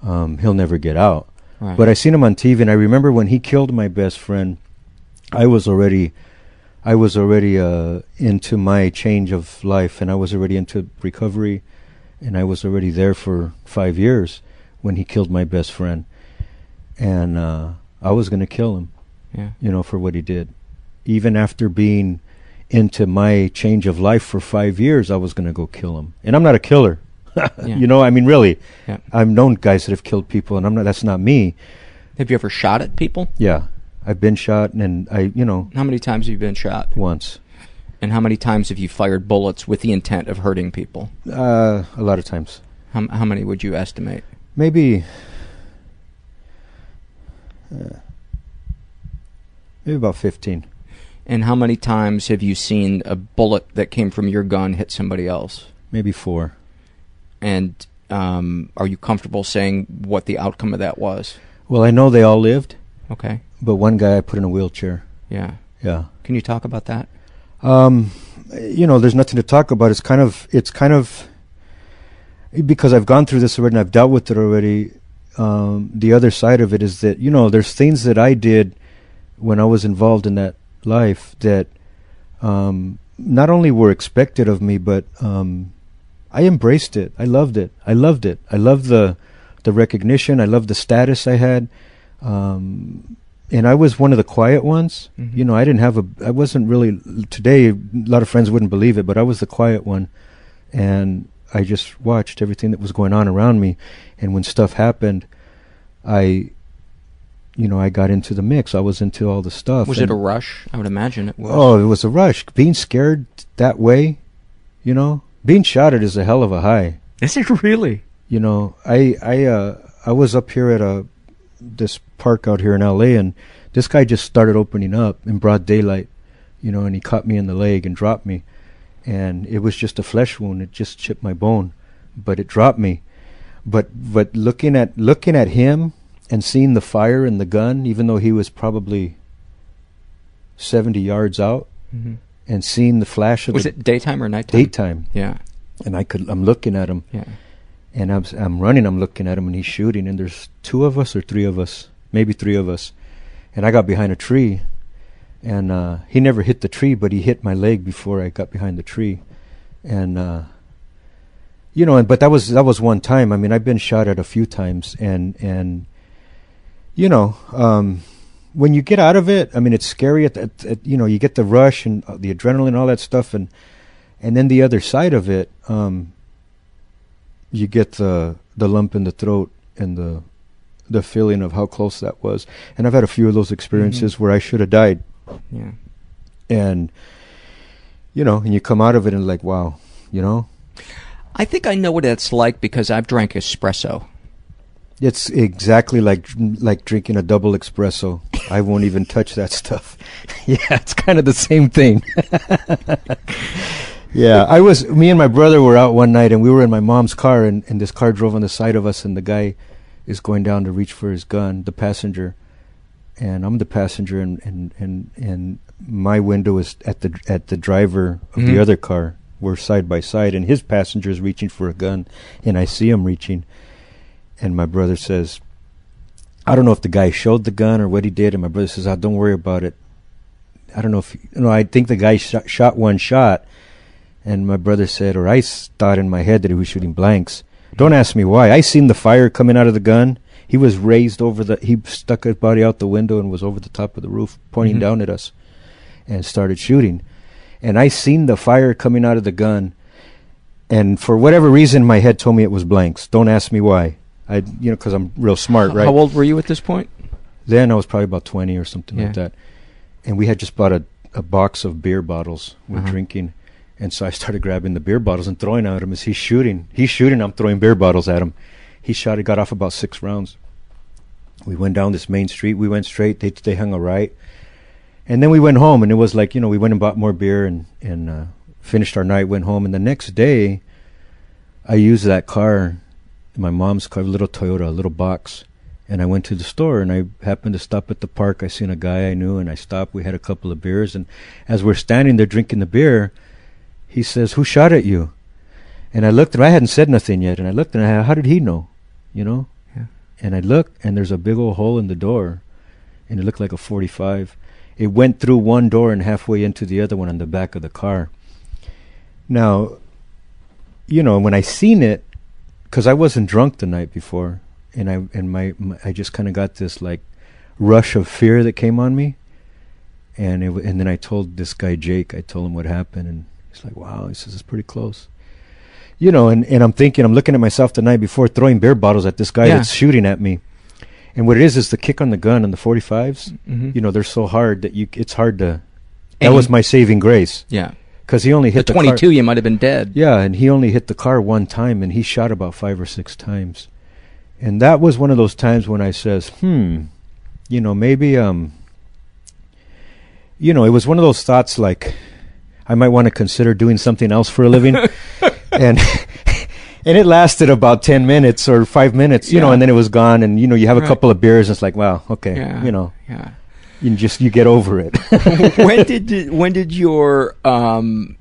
um, he'll never get out. Right. But I seen him on TV, and I remember when he killed my best friend, I was already, I was already uh, into my change of life, and I was already into recovery, and I was already there for five years when he killed my best friend, and uh, I was going to kill him, yeah. you know, for what he did. Even after being into my change of life for five years, I was going to go kill him, and I'm not a killer. Yeah. You know, I mean, really, Yeah. I've known guys that have killed people, and I'm not. That's not me. Have you ever shot at people? Yeah, I've been shot, and I, you know, How many times have you been shot? once, And how many times have you fired bullets with the intent of hurting people? uh, a lot of times, How, how many would you estimate? maybe, uh, maybe about fifteen. And how many times have you seen a bullet that came from your gun hit somebody else? Maybe four. And um, are you comfortable saying what the outcome of that was? Well, I know they all lived, Okay. but one guy I put in a wheelchair. Yeah. Yeah. Can you talk about that? Um, you know, there's nothing to talk about. It's kind of, it's kind of, because I've gone through this already and I've dealt with it already. Um, the other side of it is that, you know, there's things that I did when I was involved in that life that, um, not only were expected of me, but, um, I embraced it. I loved it. I loved it. I loved the, the recognition. I loved the status I had. Um, and I was one of the quiet ones. Mhm. You know, I didn't have a, I wasn't really, today, a lot of friends wouldn't believe it, but I was the quiet one. And I just watched everything that was going on around me. And when stuff happened, I, you know, I got into the mix. I was into all the stuff. Was it a rush? I would imagine it was. Oh, it was a rush. Being scared that way, you know, being shot at is a hell of a high Is it really? you know i i uh i was up here at a this park out here in la and this guy just started opening up in broad daylight you know and he caught me in the leg and dropped me and it was just a flesh wound it just chipped my bone but it dropped me but but looking at looking at him and seeing the fire in the gun even though he was probably 70 yards out hmm and seeing the flash of Was the it daytime or nighttime? daytime Yeah. and i could i'm looking at him Yeah. and I'm I'm running. I'm looking at him, and he's shooting. And there's two of us or three of us, maybe three of us. And I got behind a tree, and uh, he never hit the tree, but he hit my leg before I got behind the tree, and uh, you know. And but that was that was one time. I mean, I've been shot at a few times, and and you know. Um, when you get out of it, I mean, it's scary. At, at, at you know, you get the rush and uh, the adrenaline, and all that stuff, and and then the other side of it, um, you get the the lump in the throat and the the feeling of how close that was. And I've had a few of those experiences Mm-hmm. where I should have died, Yeah. and you know, and you come out of it and like, wow, you know, I think I know what it's like because I've drank espresso. it's exactly like like drinking a double espresso. I won't even touch that stuff. yeah, it's kind of the same thing. yeah, I was me and my brother were out one night and we were in my mom's car and, and this car drove on the side of us and the guy is going down to reach for his gun, the passenger. And I'm the passenger and, and, and, and my window is at the at the driver of the Mhm. other car. We're side by side and his passenger is reaching for a gun and I see him reaching and my brother says I don't know if the guy showed the gun or what he did and my brother says, "Oh, don't worry about it." I don't know if you know, I think the guy shot, shot one shot and my brother said or I thought in my head that he was shooting blanks. Don't ask me why. I seen the fire coming out of the gun. He was raised over the he stuck his body out the window and was over the top of the roof pointing Mhm. down at us and started shooting. And I seen the fire coming out of the gun and for whatever reason my head told me it was blanks. Don't ask me why. I you know cuz I'm real smart, right? How old were you at this point? Then I was probably about 20 or something Yeah. like that. And we had just bought a, a box of beer bottles. We're Uh-huh. drinking. And so I started grabbing the beer bottles and throwing at him as he's shooting. He's shooting, I'm throwing beer bottles at him. He shot, he got off about six rounds. We went down this main street. We went straight. They, they hung a right. And then we went home, and it was like, you know, we went and bought more beer and, and uh, finished our night, went home. And the next day, I used that car, my mom's car, a little Toyota, a little box and I went to the store and I happened to stop at the park. I seen a guy I knew and I stopped. We had a couple of beers and as we're standing there drinking the beer, he says, "Who shot at you?" And I looked and I hadn't said nothing yet. And I looked and I, how did he know? You know? Yeah. And I looked and there's a big old hole in the door, and it looked like a 45. It went through one door and halfway into the other one on the back of the car. Now, you know, when I seen it, because I wasn't drunk the night before, and I and my, my I just kind of got this like rush of fear that came on me, and it w- and then I told this guy Jake, I told him what happened, and he's like, "Wow," he says, "It's pretty close." You know, and, and I'm thinking, I'm looking at myself the night before throwing beer bottles at this guy Yeah. that's shooting at me, and what it is is the kick on the gun and the 45s. Mm-hmm. You know, they're so hard that you it's hard to. That was my saving grace Yeah. because he only The hit the, car- 22, you might have been dead. yeah, and he only hit the car one time, and he shot about five or six times, and that was one of those times when I says, "Hmm, you know, maybe um, you know, it was one of those thoughts like I might want to consider doing something else for a living, and and it lasted about ten minutes or five minutes, you know, and then it was gone, and you know, you have a Right. couple of beers, and it's like, wow, okay, Yeah. you know, Yeah. you just you get over it. when did when did your um,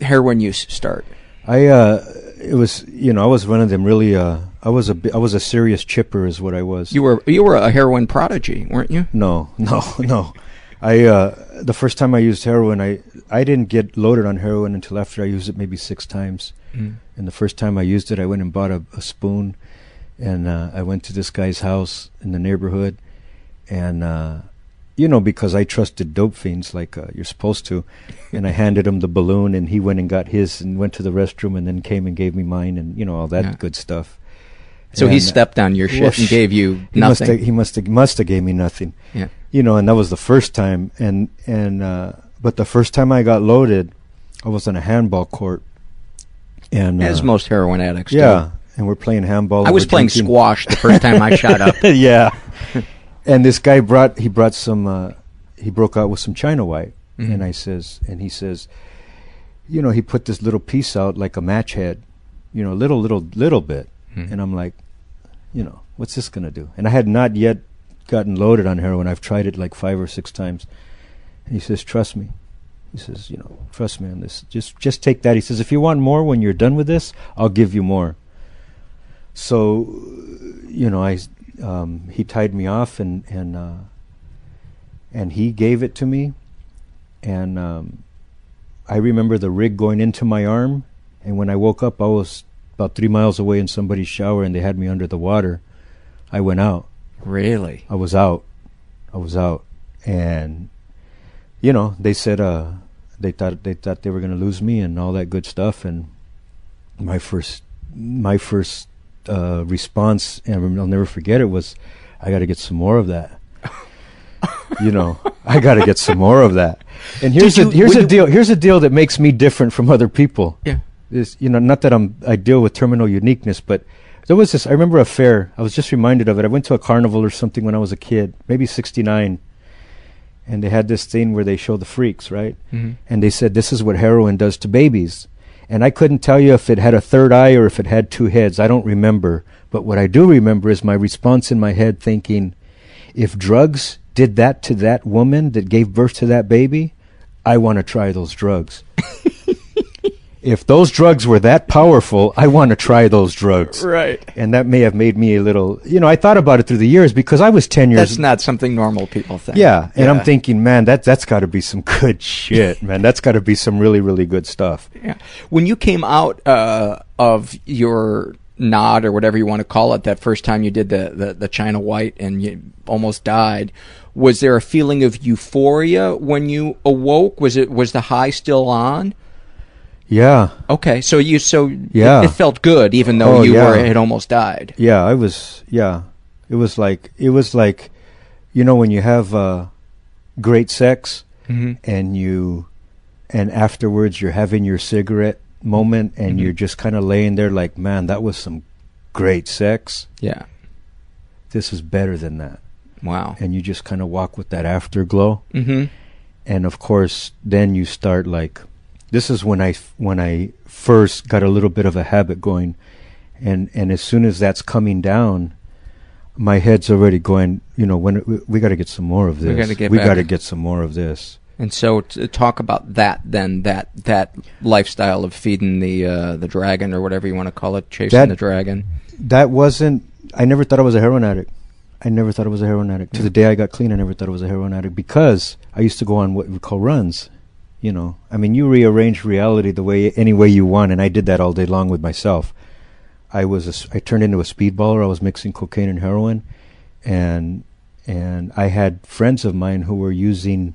heroin use start? I uh, it was you know I was one of them really uh I was a I was a serious chipper is what I was. You were you were a heroin prodigy, weren't you? No, no, no. I uh, the first time I used heroin, I I didn't get loaded on heroin until after I used it maybe six times. And the first time I used it, I went and bought a, a spoon, and uh, I went to this guy's house in the neighborhood, and uh, you know because I trusted dope fiends like uh, you're supposed to, and I handed him the balloon, and he went and got his, and went to the restroom, and then came and gave me mine, and you know all that Yeah. good stuff. So he And, uh, stepped on your shit well, and gave you he must have, nothing. he must have must have gave me nothing Yeah. You know and that was the first time and and uh but the first time i got loaded i was on a handball court and As uh, most heroin addicts yeah and we're playing handball. I was playing drinking- squash the first time I shot up. yeah and this guy brought he brought some uh he broke out with some china white Mhm. and i says and he says you know he put this little piece out like a match head you know little little little bit Mhm. and i'm like you know what's this going to do and i had not yet gotten loaded on heroin. I've tried it like five or six times. And he says trust me. He says you know trust me on this. Just just take that. He says if you want more when you're done with this i'll give you more. So you know i um he tied me off and and uh and he gave it to me. And um i remember the rig going into my arm. And when i woke up i was about three miles away in somebody's shower and they had me under the water i went out Really? I was out. I was out, and you know they said uh they thought they thought they were going to lose me and all that good stuff. And my first my first uh, response, and I'll never forget it, was I got to get some more of that. you know, I got to get some more of that. And here's Did a here's a deal. Here's a deal that makes me different from other people Yeah. this you know not that I'm I deal with terminal uniqueness, but there was this I remember a fair. I was just reminded of it. I went to a carnival or something when I was a kid, maybe 69. And they had this thing where they show the freaks, right? Mhm. And they said this is what heroin does to babies. And I couldn't tell you if it had a third eye or if it had two heads. I don't remember. But what I do remember is my response in my head thinking, if drugs did that to that woman that gave birth to that baby, I want to try those drugs. if those drugs were that powerful, I want to try those drugs. Right. And that may have made me a little, you know, I thought about it through the years because I was 10 years That's not something normal people think. yeah, and Yeah. I'm thinking, man, that that's got to be some good shit, man. That's got to be some really really good stuff. Yeah. When you came out uh, of your nod or whatever you want to call it, that first time you did the, the, the China White and you almost died, was there a feeling of euphoria when you awoke? Was it was the high still on? Yeah, Okay, so you so Yeah. it, it felt good even though Oh, you yeah. were had almost died. yeah, I was yeah. It was like it was like you know when you have uh great sex Mm-hmm. and you and afterwards you're having your cigarette moment and Mhm. you're just kind of laying there like, man, that was some great sex. Yeah. This is better than that. Wow. And you just kind of walk with that afterglow. Mm-hmm. and of course then you start like this is when i when i first got a little bit of a habit going and and as soon as that's coming down my head's already going you know when we, we got to get some more of We this. get we got to get some more of this. And so to talk about that then that that lifestyle of feeding the uh, the dragon or whatever you want to call it, chasing That- the dragon. that wasn't i never thought i was a heroin addict. I never thought i was a heroin addict. To the day i got clean i never thought i was a heroin addict because i used to go on what we call runs you know i mean you rearrange reality the way any way you want and i did that all day long with myself i was a I turned into a speedballer i was mixing cocaine and heroin and and i had friends of mine who were using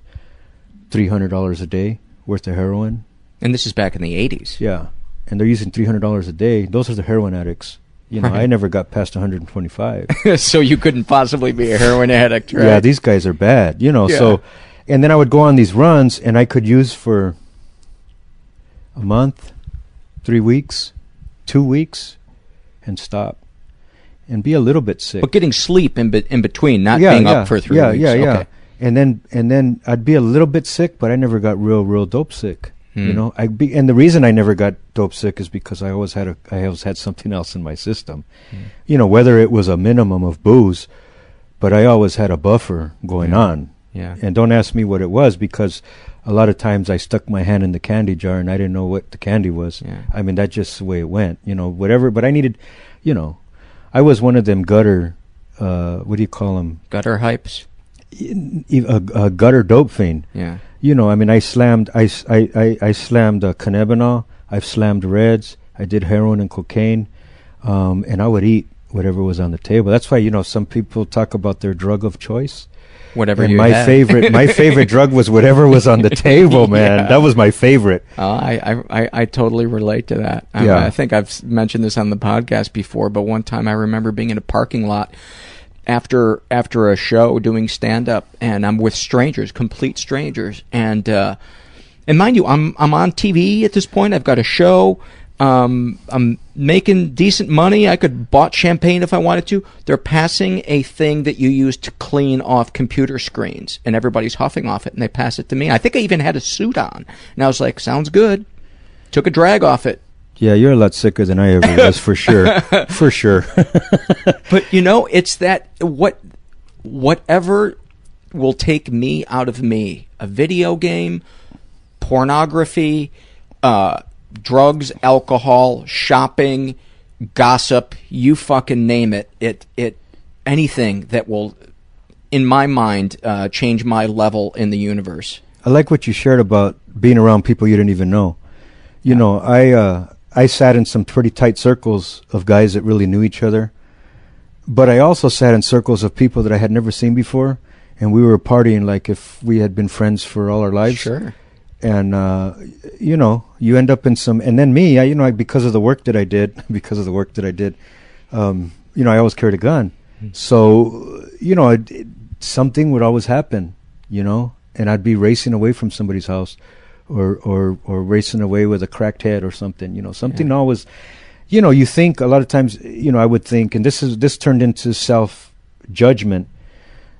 $300 a day worth of heroin And this is back in the 80s. yeah and they're using $300 a day those are the heroin addicts you know Right. i never got past 125 so you couldn't possibly be a heroin addict, right? yeah these guys are bad you know Yeah. so and then i would go on these runs and i could use for a month three weeks two weeks and stop and be a little bit sick but getting sleep in, be- in between, not yeah, being yeah, up for three yeah, weeks. yeah yeah Okay. and then and then I'd be a little bit sick, but I never got real real dope sick. You Hmm. know, I be and the reason I never got dope sick is because I always had a I always had something else in my system. Hmm. You know, whether it was a minimum of booze, but I always had a buffer going Yeah. on. Yeah. And don't ask me what it was because a lot of times I stuck my hand in the candy jar and I didn't know what the candy was. Yeah. I mean, that's just the way it went. You know, whatever. But I needed, you know, I was one of them gutter. Uh, what do you call them? Gutter hypes. A, a gutter dope fiend. Yeah. You know, I mean, I slammed, I, I, I, I slammed uh, cannabinol. I've slammed reds. I did heroin and cocaine, um, and I would eat whatever was on the table. That's why you know some people talk about their drug of choice. Whatever my had. favorite, my favorite drug was whatever was on the table, man. Yeah. That was my favorite. Uh, I, I, I, I totally relate to that. I, Yeah. I think I've mentioned this on the podcast before, but one time I remember being in a parking lot after after a show doing stand up, and I'm with strangers, complete strangers, and uh, and mind you, I'm I'm on TV at this point. I've got a show. Um, I'm making decent money. I could bought champagne if I wanted to. They're passing a thing that you use to clean off computer screens, and everybody's huffing off it, and they pass it to me. I think I even had a suit on, and I was like, "Sounds good." Took a drag off it, Yeah, you're a lot sicker than I ever was, for sure, for sure. but you know, it's that what whatever will take me out of me. A video game, pornography, uh, drugs, alcohol, shopping, gossip, you fucking name it. It it anything that will in my mind uh, change my level in the universe. I like what you shared about being around people you didn't even know. You know, I uh, I sat in some pretty tight circles of guys that really knew each other, but I also sat in circles of people that I had never seen before, and we were partying like if we had been friends for all our lives. Sure. And uh, you know, you end up in some, and then me, I, you know, I, because of the work that I did, because of the work that I did, um, you know, I always carried a gun, so you know, it, it, something would always happen, you know, and I'd be racing away from somebody's house, or or or racing away with a cracked head or something, you know, something Yeah. always, you know, you think a lot of times, you know, I would think, and this is this turned into self judgment.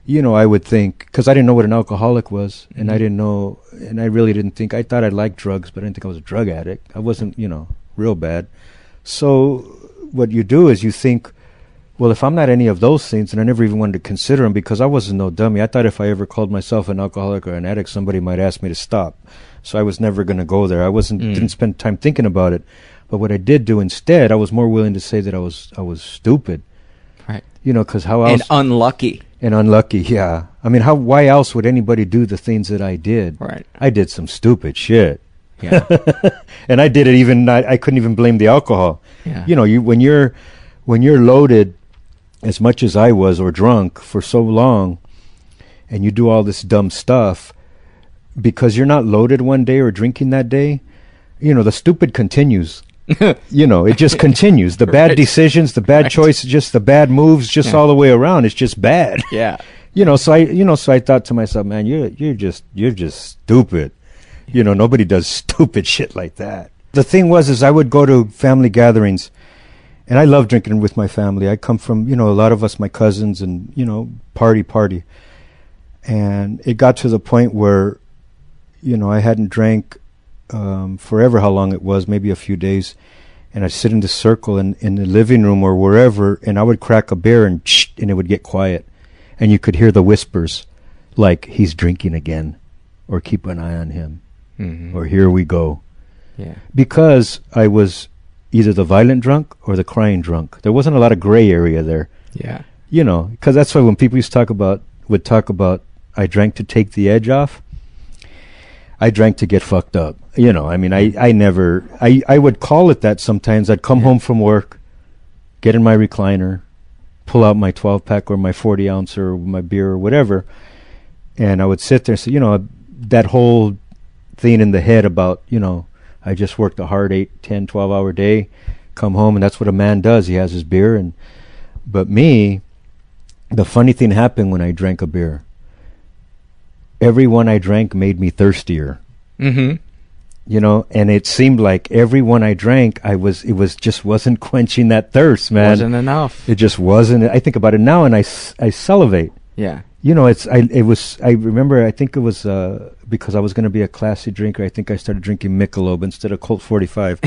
You know, I would think because I didn't know what an alcoholic was, and I Mhm. didn't know, and I really didn't think. I thought I liked drugs, but I didn't think I was a drug addict. I wasn't, you know, real bad. So what you do is you think, well, if I'm not any of those things, and I never even wanted to consider them because I wasn't no dummy. I thought if I ever called myself an alcoholic or an addict, somebody might ask me to stop. So I was never going to go there. I wasn't Mm. didn't spend time thinking about it. But what I did do instead, I was more willing to say that I was I was stupid. Right. You know, because how else And unlucky. And unlucky? Yeah. I mean, how? Why else would anybody do the things that I did? Right. I did some stupid shit, Yeah. and I did it even. I, I couldn't even blame the alcohol. Yeah. You know, you when you're when you're loaded as much as I was or drunk for so long, and you do all this dumb stuff because you're not loaded one day or drinking that day. You know, the stupid continues. you know, it just continues. The bad Right. decisions, the bad Right. choices, just the bad moves, just Yeah. all the way around. It's just bad yeah. you know so i you know so i thought to myself man you're you're just you're just stupid you know nobody does stupid shit like that the thing was is i would go to family gatherings and i love drinking with my family i come from you know a lot of us my cousins and you know party party and it got to the point where you know i hadn't drank um, forever how long it was maybe a few days and i'd sit in the circle in, in the living room or wherever and i would crack a beer and and it would get quiet and you could hear the whispers like he's drinking again or keep an eye on him Mm-hmm. or here we go yeah. because i was either the violent drunk or the crying drunk there wasn't a lot of gray area there Yeah. you know because that's why when people used to talk about would talk about i drank to take the edge off i drank to get fucked up you know i mean i i never i i would call it that sometimes. I'd come Yeah. home from work get in my recliner pull out my 12 pack or my 40 ounce or my beer or whatever and i would sit there and say you know that whole thing in the head about you know i just worked a hard 8 10 12 hour day come home and that's what a man does. He has his beer and but me the funny thing happened when i drank a beer. Every one i drank made me thirstier. Mm-hmm. You know and it seemed like every one i drank i was it was just wasn't quenching that thirst man Wasn't enough. it just wasn't i think about it now and i, I salivate yeah. you know, it's I it was I remember I think it was uh, because I was going to be a classy drinker. I think I started drinking Michelob instead of Colt 45.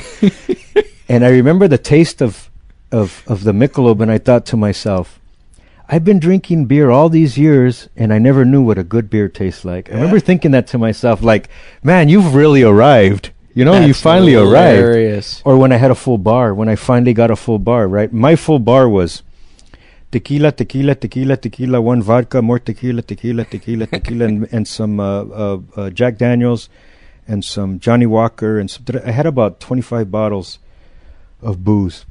and I remember the taste of of of the Michelob and I thought to myself, I've been drinking beer all these years and I never knew what a good beer tastes like. I remember thinking that to myself like, man, you've really arrived. You know, you That's finally arrived. Or when I had a full bar, when I finally got a full bar, right? My full bar was tequila, tequila, tequila, tequila, one vodka, more tequila, tequila, tequila, tequila, and, and some uh, uh, uh, Jack Daniels and some Johnnie Walker. And some, I had about 25 bottles of booze.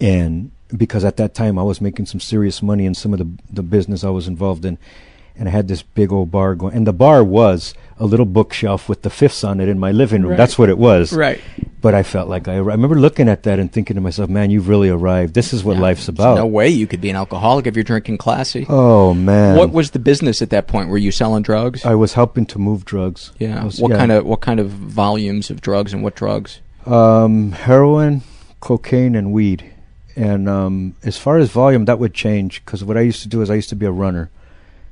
And because at that time I was making some serious money in some of the, the business I was involved in. And I had this big old bar going. And the bar was a little bookshelf with the fifths on it in my living room. Right. That's what it was. Right. But I felt like I, I remember looking at that and thinking to myself, man, you've really arrived. This is what Yeah. life's about. No way you could be an alcoholic if you're drinking classy. oh, man. What was the business at that point? Were you selling drugs? I was helping to move drugs. yeah. Was- What yeah. kind of what kind of volumes of drugs and what drugs? Um, heroin, cocaine, and weed. And um, as far as volume, that would change because what I used to do is I used to be a runner,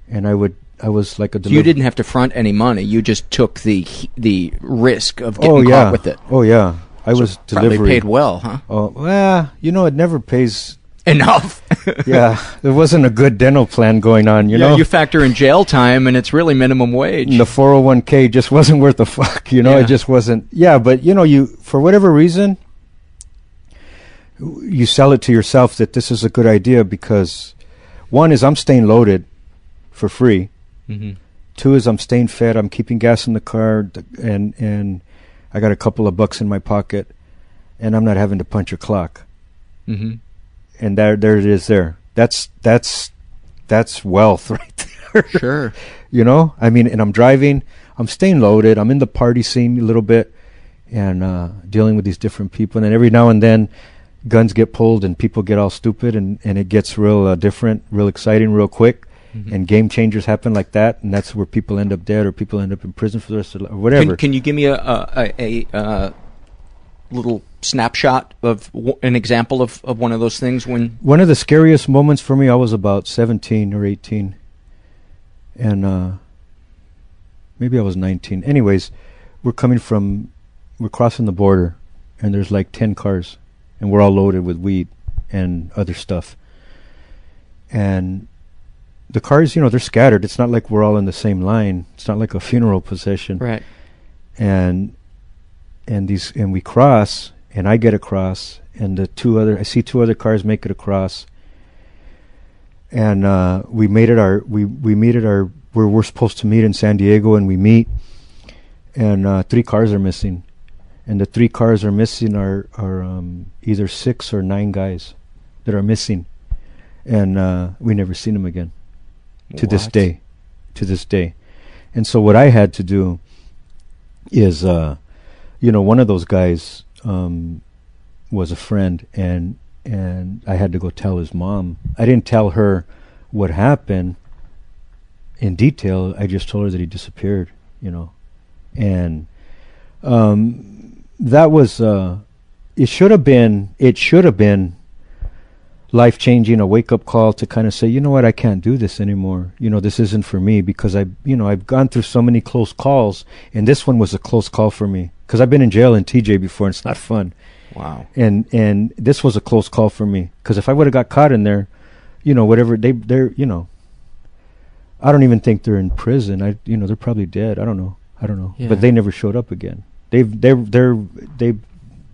and I would I was like a So you didn't have to front any money. You just took the the risk of getting oh caught with it. oh yeah I was Probably paid well, huh? Oh well, you know it never pays. Enough. yeah, there wasn't a good dental plan going on. You yeah, know, you factor in jail time, and it's really minimum wage. the 401k just wasn't worth the fuck you know Yeah. it just wasn't yeah but you know you for whatever reason you sell it to yourself that this is a good idea because one is i'm staying loaded for free. Hmm two is i'm staying fed i'm keeping gas in the car and and i got a couple of bucks in my pocket and i'm not having to punch a clock. Hmm and there there it is there. That's that's that's wealth right there. Sure. you know? I mean and i'm driving i'm staying loaded i'm in the party scene a little bit and uh dealing with these different people and then every now and then guns get pulled and people get all stupid and and it gets real uh, different real exciting real quick. Mhm. and game changers happen like that and that's where people end up dead or people end up in prison for the rest of life or whatever. Can, can you give me a a, a, a uh, little snapshot of w- an example of, of one of those things when? one of the scariest moments for me i was about 17 or 18 and uh maybe i was 19 anyways we're coming from we're crossing the border and there's like 10 cars and we're all loaded with weed and other stuff. And the cars you know they're scattered. It's not like we're all in the same line. It's not like a funeral procession. Right. and and these and we cross and I get across and the two other I see two other cars make it across. And uh we made it our we we meet at our where we're supposed to meet in San Diego and we meet and uh three cars are missing and the three cars are missing are are um either six or nine guys that are missing. And uh we never seen them again to this day to this day. And so what i had to do is uh you know one of those guys um was a friend and and i had to go tell his mom. I didn't tell her what happened in detail. I just told her that he disappeared you know. And um that was uh it should have been it should have been life changing a wake up call to kind of say you know what? I can't do this anymore. You know this isn't for me because I you know I've gone through so many close calls and this one was a close call for me because I've been in jail in TJ before and it's not fun. Wow. and and this was a close call for me because if I would have got caught in there you know whatever they they're you know I don't even think they're in prison. I you know they're probably dead. I don't know. I don't know. Yeah. but they never showed up again they've they're they're they've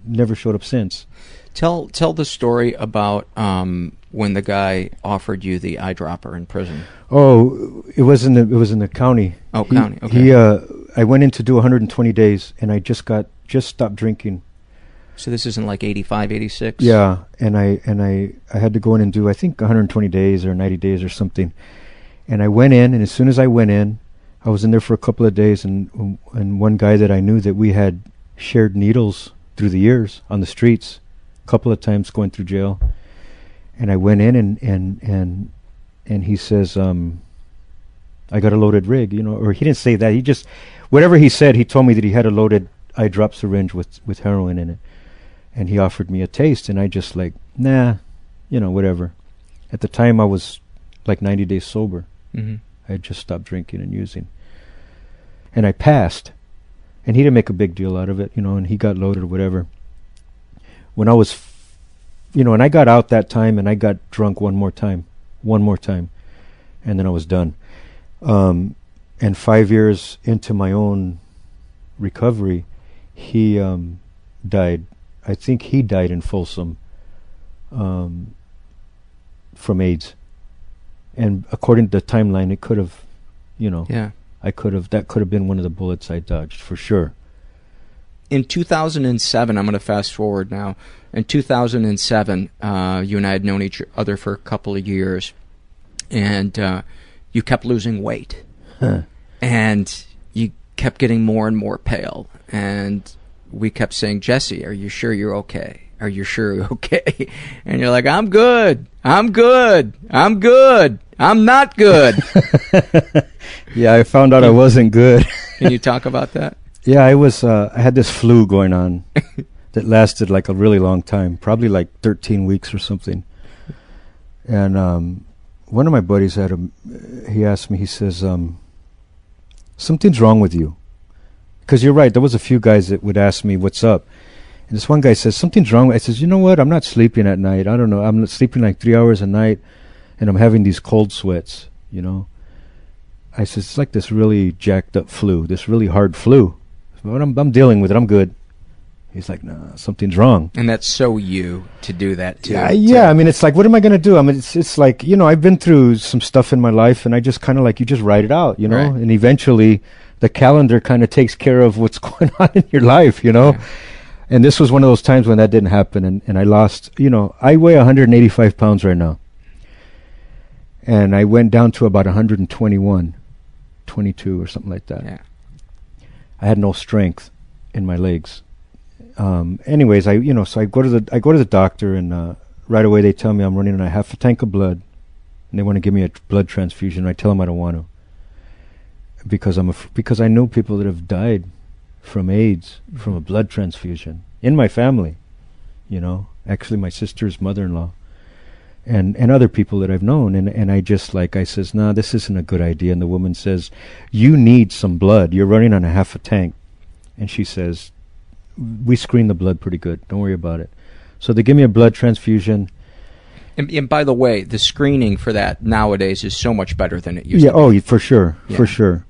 never showed up since Tell tell the story about um, when the guy offered you the eyedropper in prison. Oh, it was in the it was in the county. Oh, He- county, okay. He, uh, I went in to do 120 days, and I just got just stopped drinking. So this isn't like 85, 86? Yeah, and I and I I had to go in and do I think 120 days or 90 days or something. And I went in, and as soon as I went in, I was in there for a couple of days, and and one guy that I knew that we had shared needles through the years on the streets, a couple of times going through jail. And I went in and and and and he says, um, I got a loaded rig, you know, or he didn't say that. He just whatever he said, he told me that he had a loaded eye drop syringe with with heroin in it and he offered me a taste and I just like nah you know whatever at the time I was like 90 days sober Mm-hmm. I had just stopped drinking and using. And I passed. And he didn't make a big deal out of it, you know, and he got loaded or whatever. When I was, you know, and I got out that time and I got drunk one more time. One more time. And then I was done. Um, and five years into my own recovery, he um, died. I think he died in Folsom um, from AIDS. And according to the timeline, it could have, you know, Yeah. I could have. That could have been one of the bullets I dodged for sure. In 2007, I'm going to fast forward now. In 2007, uh, you and I had known each other for a couple of years, and uh, you kept losing weight, Huh. and you kept getting more and more pale, and we kept saying, "Jessie, are you sure you're okay? Are you sure you're okay?" And you're like, "I'm good. I'm good. I'm good. I'm not good." Yeah, I found out I wasn't good. Can you talk about that? yeah, I was. Uh, I had this flu going on that lasted like a really long time, probably like 13 weeks or something. And um, one of my buddies had a. He asked me. He says, um, "Something's wrong with you," because you're right. There was a few guys that would ask me, "What's up?" And this one guy says, "Something's wrong." I says, "You know what? I'm not sleeping at night. I don't know. I'm sleeping like three hours a night, and I'm having these cold sweats. You know." I said, it's like this really jacked up flu, this really hard flu. But I'm, I'm dealing with it. I'm good. He's like, nah, something's wrong. And that's so you to do that too. Yeah, yeah. I mean, it's like, what am I going to do? I mean, it's it's like, you know, I've been through some stuff in my life, and I just kind of like you just write it out, you know, Right. and eventually the calendar kind of takes care of what's going on in your life, you know. Yeah. And this was one of those times when that didn't happen, and and I lost, you know, I weigh 185 pounds right now, and I went down to about 121, 22 or something like that. Yeah. I had no strength in my legs. Um, anyways, I you know so I go to the I go to the doctor and uh, right away they tell me I'm running on a half a tank of blood, and they want to give me a blood transfusion. I tell them I don't want to because I'm because I know people that have died from AIDS from a blood transfusion in my family. You know, actually my sister's mother-in-law. And and other people that I've known and and I just like I says, "Nah, this isn't a good idea." And the woman says, "You need some blood. You're running on a half a tank." And she says, "We screen the blood pretty good. Don't worry about it." So they give me a blood transfusion. And, and by the way, the screening for that nowadays is so much better than it used yeah, to be. oh, for sure, Yeah. for sure.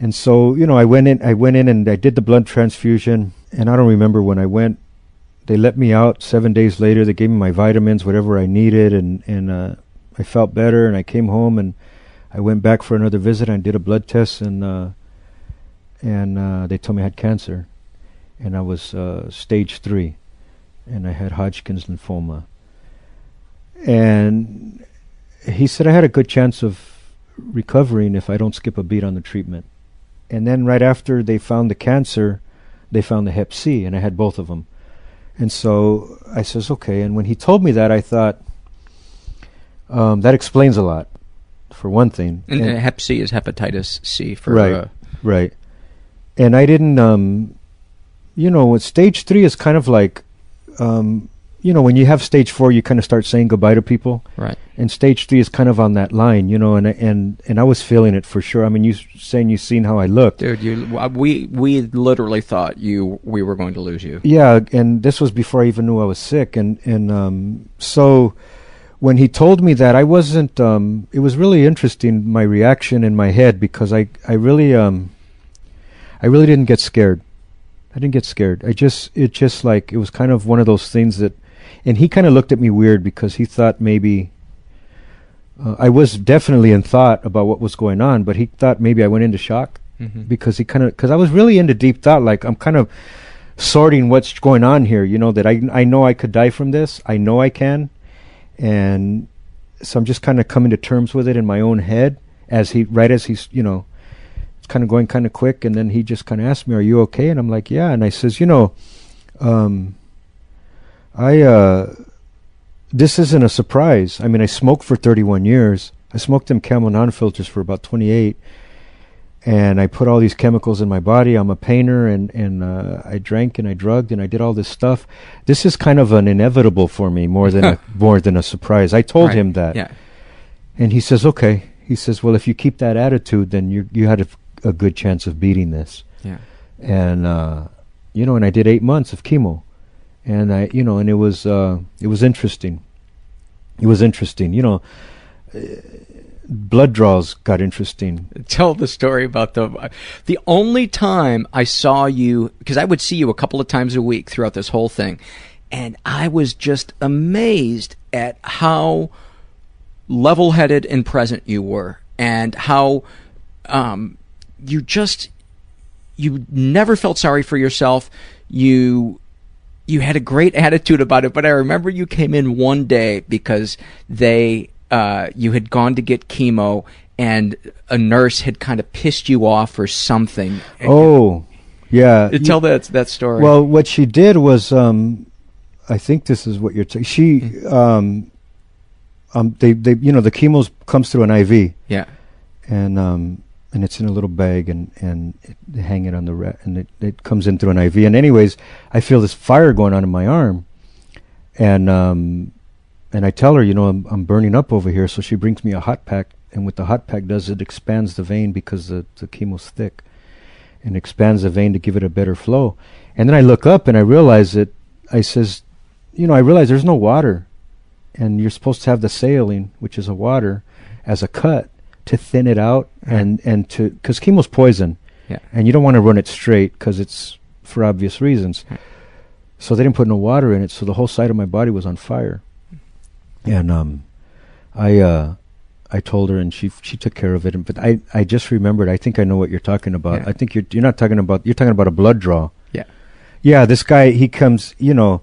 And so, you know, I went in I went in and I did the blood transfusion and I don't remember when I went they let me out 7 days later. They gave me my vitamins, whatever I needed and and uh I felt better and I came home and I went back for another visit and did a blood test and uh and uh they told me I had cancer and I was uh stage 3 and I had Hodgkin's lymphoma. And he said I had a good chance of recovering if I don't skip a beat on the treatment. And then right after they found the cancer, they found the Hep C, and I had both of them. And so I says, okay. And when he told me that, I thought um, that explains a lot, for one thing. And, And- uh, Hep C is hepatitis C for Right. uh, Right. And I didn't, um, you know, stage three is kind of like, um, you know, when you have stage four, you kind of start saying goodbye to people. right. And stage three is kind of on that line, you know, and and and I was feeling it for sure. I mean, you saying you seen how I looked, Dude, you uh, we we literally thought you we were going to lose you. yeah. And this was before I even knew I was sick, and and um, so when he told me that, I wasn't. Um, it was really interesting my reaction in my head because I I really um, I really didn't get scared. I didn't get scared. I just it just like it was kind of one of those things that, and he kind of looked at me weird because he thought maybe. Uh, I was definitely in thought about what was going on, but he thought maybe I went into shock Mhm. because he kind of because I was really into deep thought. Like I'm kind of sorting what's going on here. You know that I I know I could die from this. I know I can, and so I'm just kind of coming to terms with it in my own head as he right as he's you know it's kind of going kind of quick, and then he just kind of asked me, "Are you okay?" And I'm like, "Yeah," and I says, "You know, um, I uh." This isn't a surprise. I mean, I smoked for 31 years. I smoked them Camel non-filters for about 28 and I put all these chemicals in my body. I'm a painter, and and uh, I drank and I drugged and I did all this stuff. This is kind of an inevitable for me more than a more than a surprise. I told Right. him that, Yeah. and he says, "Okay." he says, "Well, if you keep that attitude, then you you had a, a good chance of beating this." Yeah. And uh, you know, and I did eight months of chemo, and I, you know, and it was uh, it was interesting. It was interesting, you know. uh, blood draws got interesting. Tell the story about the the only time I saw you because I would see you a couple of times a week throughout this whole thing, and I was just amazed at how level-headed and present you were, and how um, you just you never felt sorry for yourself. You you had a great attitude about it, but I remember you came in one day because they uh, you had gone to get chemo and a nurse had kind of pissed you off or something. Oh, yeah. You- tell that that story. Well, what she did was, um, I think this is what you're. T- she, Mm-hmm. um, um, they, they, you know, the chemo comes through an IV, yeah, and um, and it's in a little bag, and and it, hang it on the re- and it, it comes in through an IV. And anyways, I feel this fire going on in my arm, and um, and I tell her, you know, I'm I'm burning up over here. So she brings me a hot pack, and what the hot pack does, it expands the vein because the the chemo's thick, and expands the vein to give it a better flow. And then I look up and I realize that I says, you know, I realize there's no water, and you're supposed to have the saline, which is a water, as a cut to thin it out and and to because chemo's poison, Yeah. and you don't want to run it straight because it's for obvious reasons. So they didn't put no water in it, so the whole side of my body was on fire. And um, I uh, I told her, and she she took care of it. And, but I I just remembered. I think I know what you're talking about. Yeah. I think you're you're not talking about you're talking about a blood draw. Yeah. Yeah, this guy he comes. You know,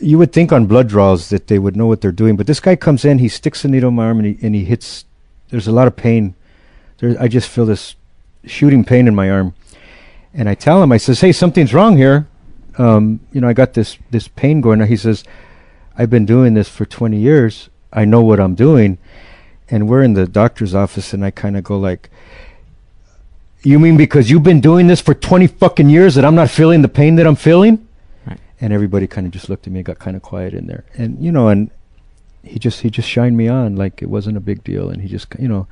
you would think on blood draws that they would know what they're doing, but this guy comes in. He sticks a needle in my arm, and he and he hits. There's a lot of pain. There, I just feel this shooting pain in my arm, and I tell him, I says, "Hey, something's wrong here. Um, you know, I got this this pain going." on. He says, "I've been doing this for 20 years. I know what I'm doing." And we're in the doctor's office, and I kind of go like, "You mean because you've been doing this for 20 fucking years that I'm not feeling the pain that I'm feeling?" And everybody kind of just looked at me, and got kind of quiet in there, and you know, and he just he just shined me on like it wasn't a big deal, and he just you know,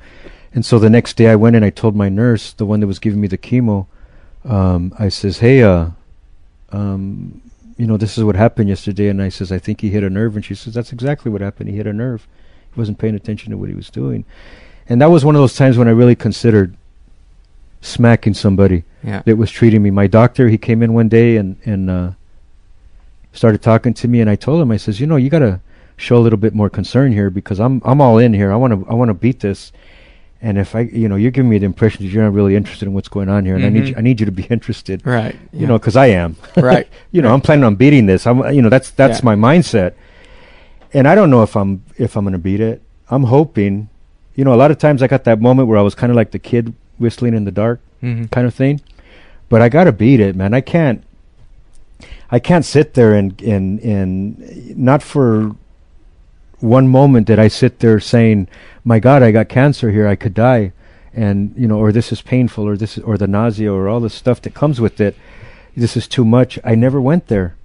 and so the next day I went and I told my nurse, the one that was giving me the chemo, um, I says, "Hey, uh, um, you know, this is what happened yesterday." And I says, "I think he hit a nerve." And she says, "That's exactly what happened. He hit a nerve. He wasn't paying attention to what he was doing." And that was one of those times when I really considered smacking somebody yeah, that was treating me. My doctor, he came in one day and and uh, started talking to me, and I told him, I says, "You know, you got to show a little bit more concern here because I'm I'm all in here. I want to I want to beat this." And if I, you know, you're giving me the impression that you're not really interested in what's going on here, and I need Mhm. you, I need you to be interested. right. You know, because I am. Right. you know, I'm planning on beating this. I'm, you know, that's that's Yeah. my mindset. And I don't know if I'm if I'm going to beat it. I'm hoping. You know, a lot of times I got that moment where I was kind of like the kid whistling in the dark hmm kind of thing. But I got to beat it, man. I can't. I can't sit there and and and not for one moment did I sit there saying, "My God, I got cancer here. I could die," and you know, or this is painful, or this is, or the nausea, or all the stuff that comes with it. This is too much. I never went there.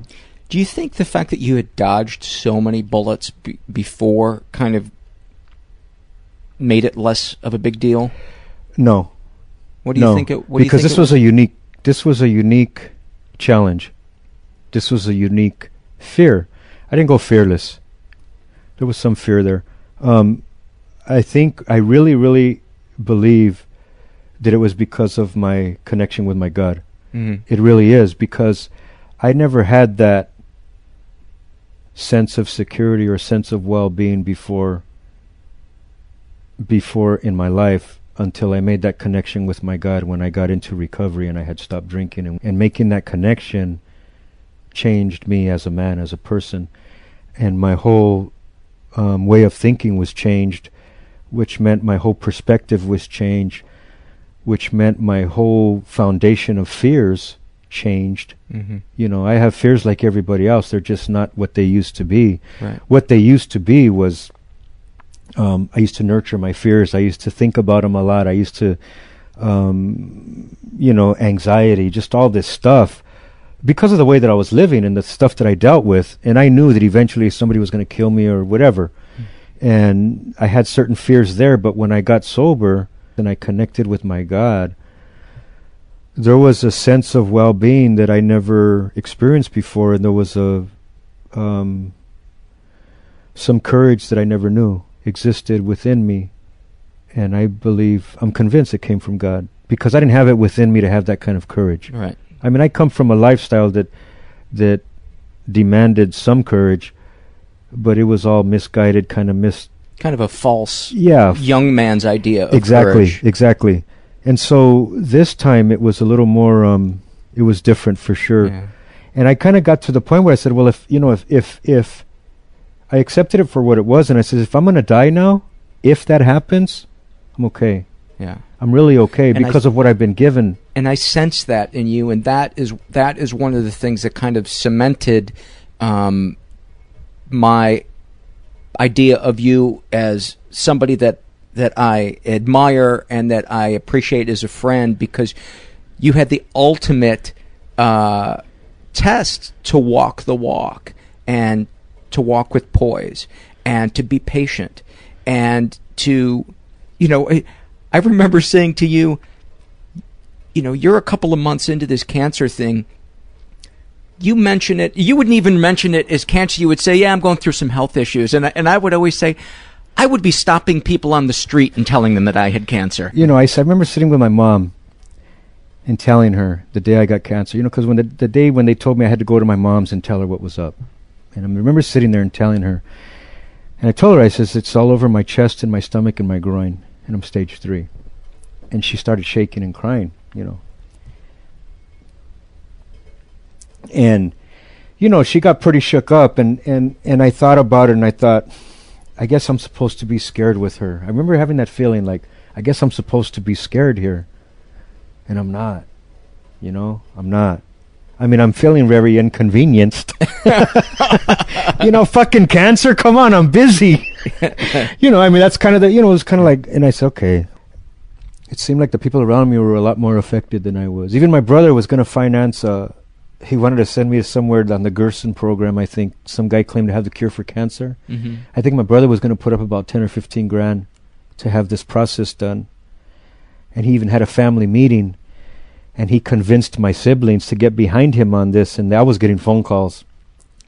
Do you think the fact that you had dodged so many bullets be- before kind of made it less of a big deal? No, What do you think? It, what do you because this it was a unique. This was a unique challenge. This was a unique fear. I didn't go fearless. There was some fear there. Um, I think I really, really believe that it was because of my connection with my God. Mhm. It really is because I never had that sense of security or sense of well-being before before in my life until I made that connection with my God when I got into recovery and I had stopped drinking and, and making that connection changed me as a man as a person and my whole um, way of thinking was changed which meant my whole perspective was changed which meant my whole foundation of fears changed Mhm. you know i have fears like everybody else they're just not what they used to be Right. what they used to be was um, I used to nurture my fears. I used to think about them a lot. I used to, um, you know, anxiety, just all this stuff because of the way that I was living and the stuff that I dealt with. And I knew that eventually somebody was going to kill me or whatever. and I had certain fears there. But when I got sober and I connected with my God, there was a sense of well-being that I never experienced before, and there was a um, some courage that I never knew existed within me, and I believe I'm convinced it came from God because I didn't have it within me to have that kind of courage. Right. I mean, I come from a lifestyle that that demanded some courage, but it was all misguided, kind of mis. Kind of a false Yeah, young man's idea of exactly, courage. exactly. And so this time it was a little more. Um, it was different for sure. Yeah. And I kind of got to the point where I said, well, if you know, if if if I accepted it for what it was, and I said, if I'm going to die now, if that happens, I'm okay. Yeah. I'm really okay And I- because of what I've been given. and I sense that in you, and that is that is one of the things that kind of cemented um, my idea of you as somebody that that I admire and that I appreciate as a friend because you had the ultimate uh, test to walk the walk and to walk with poise and to be patient and to you know I, I remember saying to you you know, you're a couple of months into this cancer thing. You mention it. You wouldn't even mention it as cancer. You would say, "Yeah, I'm going through some health issues," and I, and I would always say, I would be stopping people on the street and telling them that I had cancer. You know, I remember sitting with my mom and telling her the day I got cancer. You know, because when the, the day when they told me I had to go to my mom's and tell her what was up, and I remember sitting there and telling her, and I told her, I says, it's all over my chest and my stomach and my groin, and I'm stage three, and she started shaking and crying. You know, and you know she got pretty shook up, and and and I thought about it, and I thought. I guess I'm supposed to be scared with her. I remember having that feeling like I guess I'm supposed to be scared here. And I'm not. You know, I'm not. I mean, I'm feeling very inconvenienced. you know, fucking cancer. Come on, I'm busy. you know, I mean, that's kind of the, you know, it was kind of like, and I said, okay. It seemed like the people around me were a lot more affected than I was. Even my brother was going to finance, uh, he wanted to send me somewhere on the Gerson program, I think. Some guy claimed to have the cure for cancer. Mm-hmm. I think my brother was going to put up about 10 or 15 grand to have this process done. And he even had a family meeting. And he convinced my siblings to get behind him on this. And I was getting phone calls,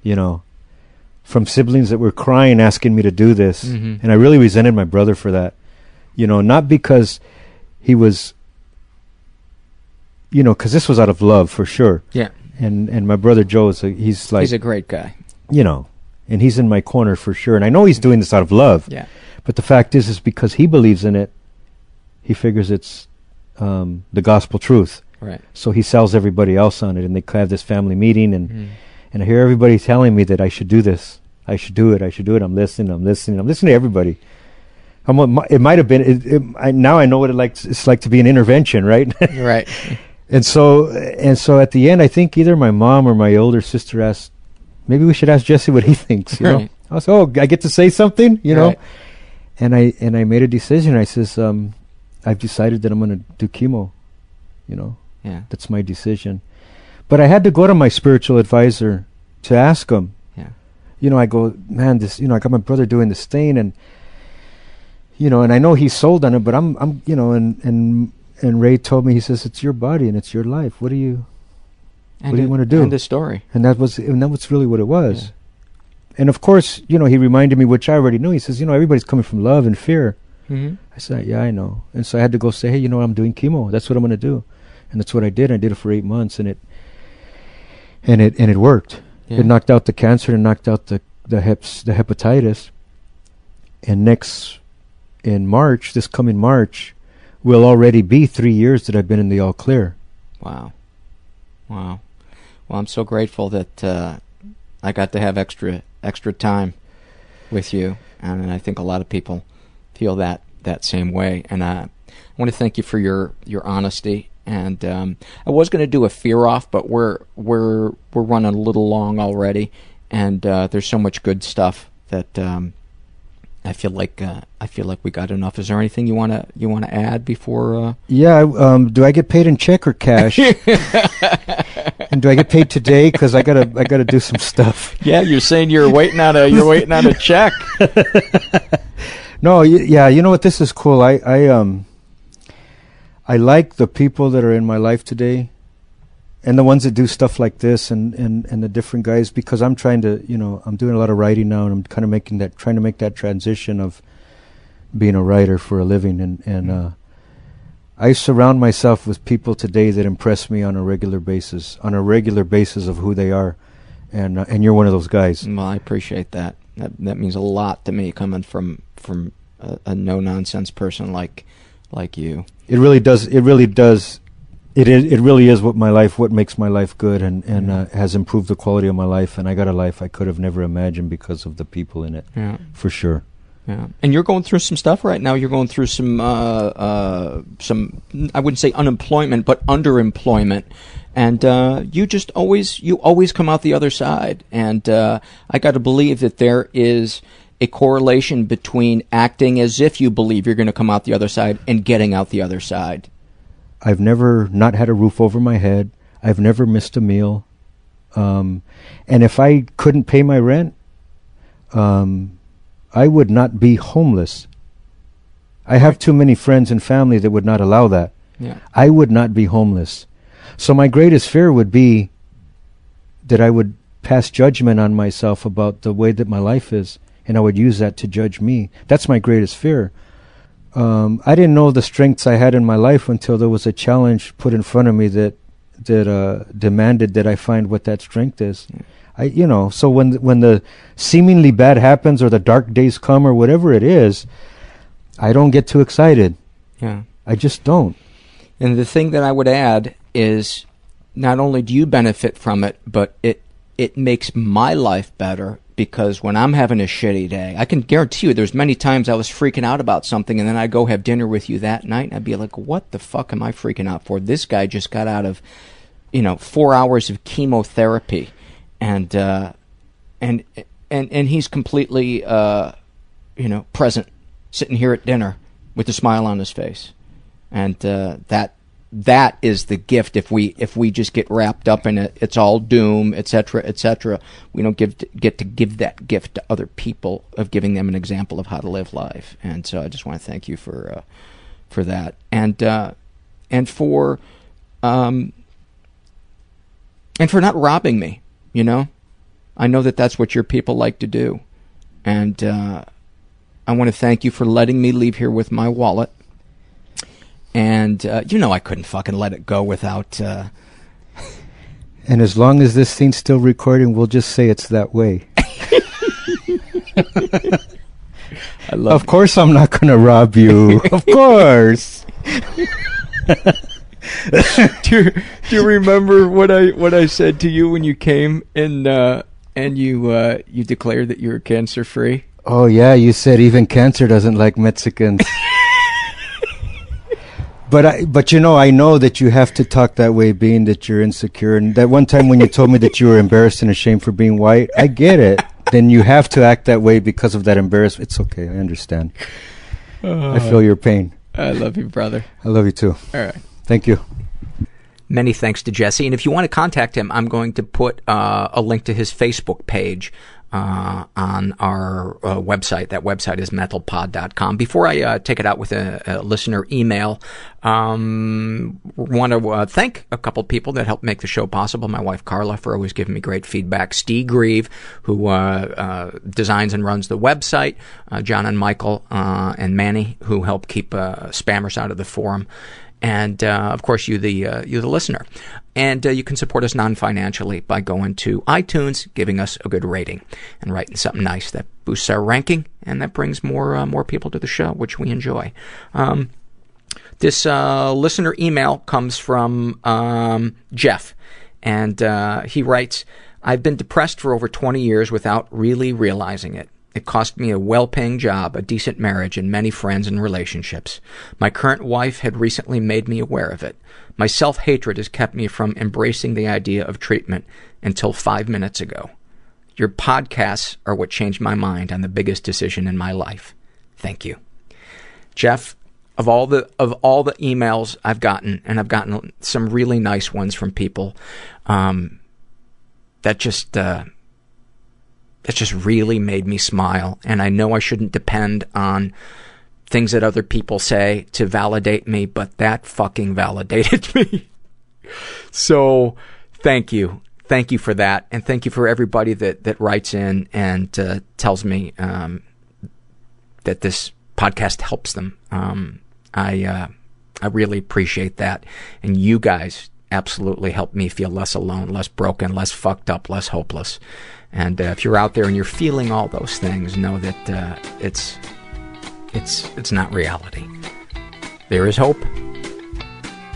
you know, from siblings that were crying asking me to do this. Mhm. And I really resented my brother for that. You know, not because he was, you know, because this was out of love for sure. Yeah, And and my brother Joe is a, he's like he's a great guy. you know, and he's in my corner for sure. And I know he's doing this out of love. Yeah, But the fact is, is because he believes in it, he figures it's um, the gospel truth. Right. So he sells everybody else on it, and they have this family meeting, and Mm. and I hear everybody telling me that I should do this, I should do it, I should do it. I'm listening, I'm listening, I'm listening to everybody. I'm, it might have been it, it, I, now I know what it like it's like to be an intervention, right? Right. And so, and so at the end, I think either my mom or my older sister asked, maybe we should ask Jessie what he thinks. You know, I was, oh, I get to say something, you know. Right. And I and I made a decision. I says, um, I've decided that I'm going to do chemo. You know, Yeah. that's my decision. But I had to go to my spiritual advisor to ask him. Yeah. You know, I go, man, this. You know, I got my brother doing this thing, and you know, and I know he's sold on it, but I'm, I'm, you know, and and and Ray told me, he says, it's your body and it's your life. What do you? And What do you wanna do? And a story. And that was, and that was really what it was. And of course, you know, he reminded me, which I already knew. He says, you know, everybody's coming from love and fear. Mm-hmm. I said, yeah, I know. And so I had to go say, hey, you know, I'm doing chemo. That's what I'm going to do. And that's what I did. I did it for eight months, and it, and it, and it worked. Yeah. It knocked out the cancer and knocked out the the heps, the hepatitis. And next, in March, this coming March, will already be three years that I've been in the all clear. Wow. Wow. Well, I'm so grateful that uh, I got to have extra extra time with you, and I think a lot of people feel that that same way. And uh, I want to thank you for your your honesty. And um, I was going to do a fear off, but we're we're we're running a little long already, and uh, there's so much good stuff that um, I feel like uh, I feel like we got enough. Is there anything you want to you want to add before? Uh... Yeah. Um, do I get paid in check or cash? and do I get paid today? Because I gotta I gotta do some stuff. Yeah, you're saying you're waiting on a you're waiting on a check. no, yeah, you know what? This is cool. I I um I like the people that are in my life today, and the ones that do stuff like this, and and and the different guys. Because I'm trying to, you know, I'm doing a lot of writing now, and I'm kind of making that trying to make that transition of being a writer for a living, and and. uh I surround myself with people today that impress me on a regular basis, on a regular basis of who they are, and uh, and you're one of those guys. Well, I appreciate that. That that means a lot to me coming from from a, a no nonsense person like like you. It really does. It really does. It is. It really is what my life, what makes my life good, and and uh, has improved the quality of my life. And I got a life I could have never imagined because of the people in it. Yeah, for sure. Yeah, and you're going through some stuff right now. You're going through some, uh, uh, some I wouldn't say unemployment, but underemployment, and uh, you just always you always come out the other side. And uh, I got to believe that there is a correlation between acting as if you believe you're going to come out the other side and getting out the other side. I've never not had a roof over my head. I've never missed a meal, um, and if I couldn't pay my rent. Um, I would not be homeless. I have too many friends and family that would not allow that. Yeah. I would not be homeless. So my greatest fear would be that I would pass judgment on myself about the way that my life is, and I would use that to judge me. That's my greatest fear. Um, I didn't know the strengths I had in my life until there was a challenge put in front of me that that uh, demanded that I find what that strength is. I, you know, so when when the seemingly bad happens or the dark days come or whatever it is, I don't get too excited. Yeah, I just don't. And the thing that I would add is, not only do you benefit from it, but it it makes my life better because when I'm having a shitty day, I can guarantee you there's many times I was freaking out about something and then I go have dinner with you that night and I'd be like, what the fuck am I freaking out for? This guy just got out of, you know, four hours of chemotherapy and uh, and and and he's completely uh, you know present, sitting here at dinner with a smile on his face, and uh, that that is the gift. If we if we just get wrapped up in it, it's all doom, etc., etc. We don't give to, get to give that gift to other people of giving them an example of how to live life. And so I just want to thank you for uh, for that, and uh, and for um, and for not robbing me you know? I know that that's what your people like to do. And uh, I want to thank you for letting me leave here with my wallet. And uh, you know I couldn't fucking let it go without. Uh... and as long as this thing's still recording, we'll just say it's that way. of course, I'm not going to rob you. of course. do, you, do you remember what I what I said to you when you came and uh, and you uh, you declared that you were cancer free? Oh yeah, you said even cancer doesn't like Mexicans. But I, but you know, I know that you have to talk that way, being that you're insecure. And that one time when you told me that you were embarrassed and ashamed for being white, I get it. then you have to act that way because of that embarrassment. It's okay, I understand. Uh, I feel your pain. I love you, brother. I love you too. All right. Thank you. Many thanks to Jessie. And if you want to contact him, I'm going to put uh, a link to his Facebook page uh, on our uh, website. That website is mentalpod.com. Before I uh, take it out with a, a listener email, um, want to uh, thank a couple people that helped make the show possible. My wife Carla for always giving me great feedback. Steve Grieve, who uh, uh, designs and runs the website. John and Michael and Manny, who help keep spammers out of the forum and uh, of course you the uh, you the listener. And uh, you can support us non-financially by going to iTunes, giving us a good rating, and writing something nice that boosts our ranking and that brings more uh, more people to the show, which we enjoy. Um, this uh, listener email comes from um, Jeff, and uh, he writes. I've been depressed for over 20 years without really realizing it. It cost me a well-paying job, a decent marriage, and many friends and relationships. My current wife had recently made me aware of it. My self-hatred has kept me from embracing the idea of treatment until five minutes ago. Your podcasts are what changed my mind on the biggest decision in my life. Thank you. Jeff, of all the of all the emails I've gotten, and I've gotten some really nice ones from people um, that just uh, that just really made me smile. And I know I shouldn't depend on things that other people say to validate me, but that fucking validated me. so, thank you. Thank you for that, and thank you for everybody that that writes in and uh, tells me um, that this podcast helps them. Um, I uh, I really appreciate that, and you guys absolutely help me feel less alone, less broken, less fucked up, less hopeless. And uh, if you're out there and you're feeling all those things, know that uh, it's it's it's not reality. There is hope.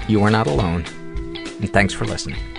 You are not alone. And thanks for listening.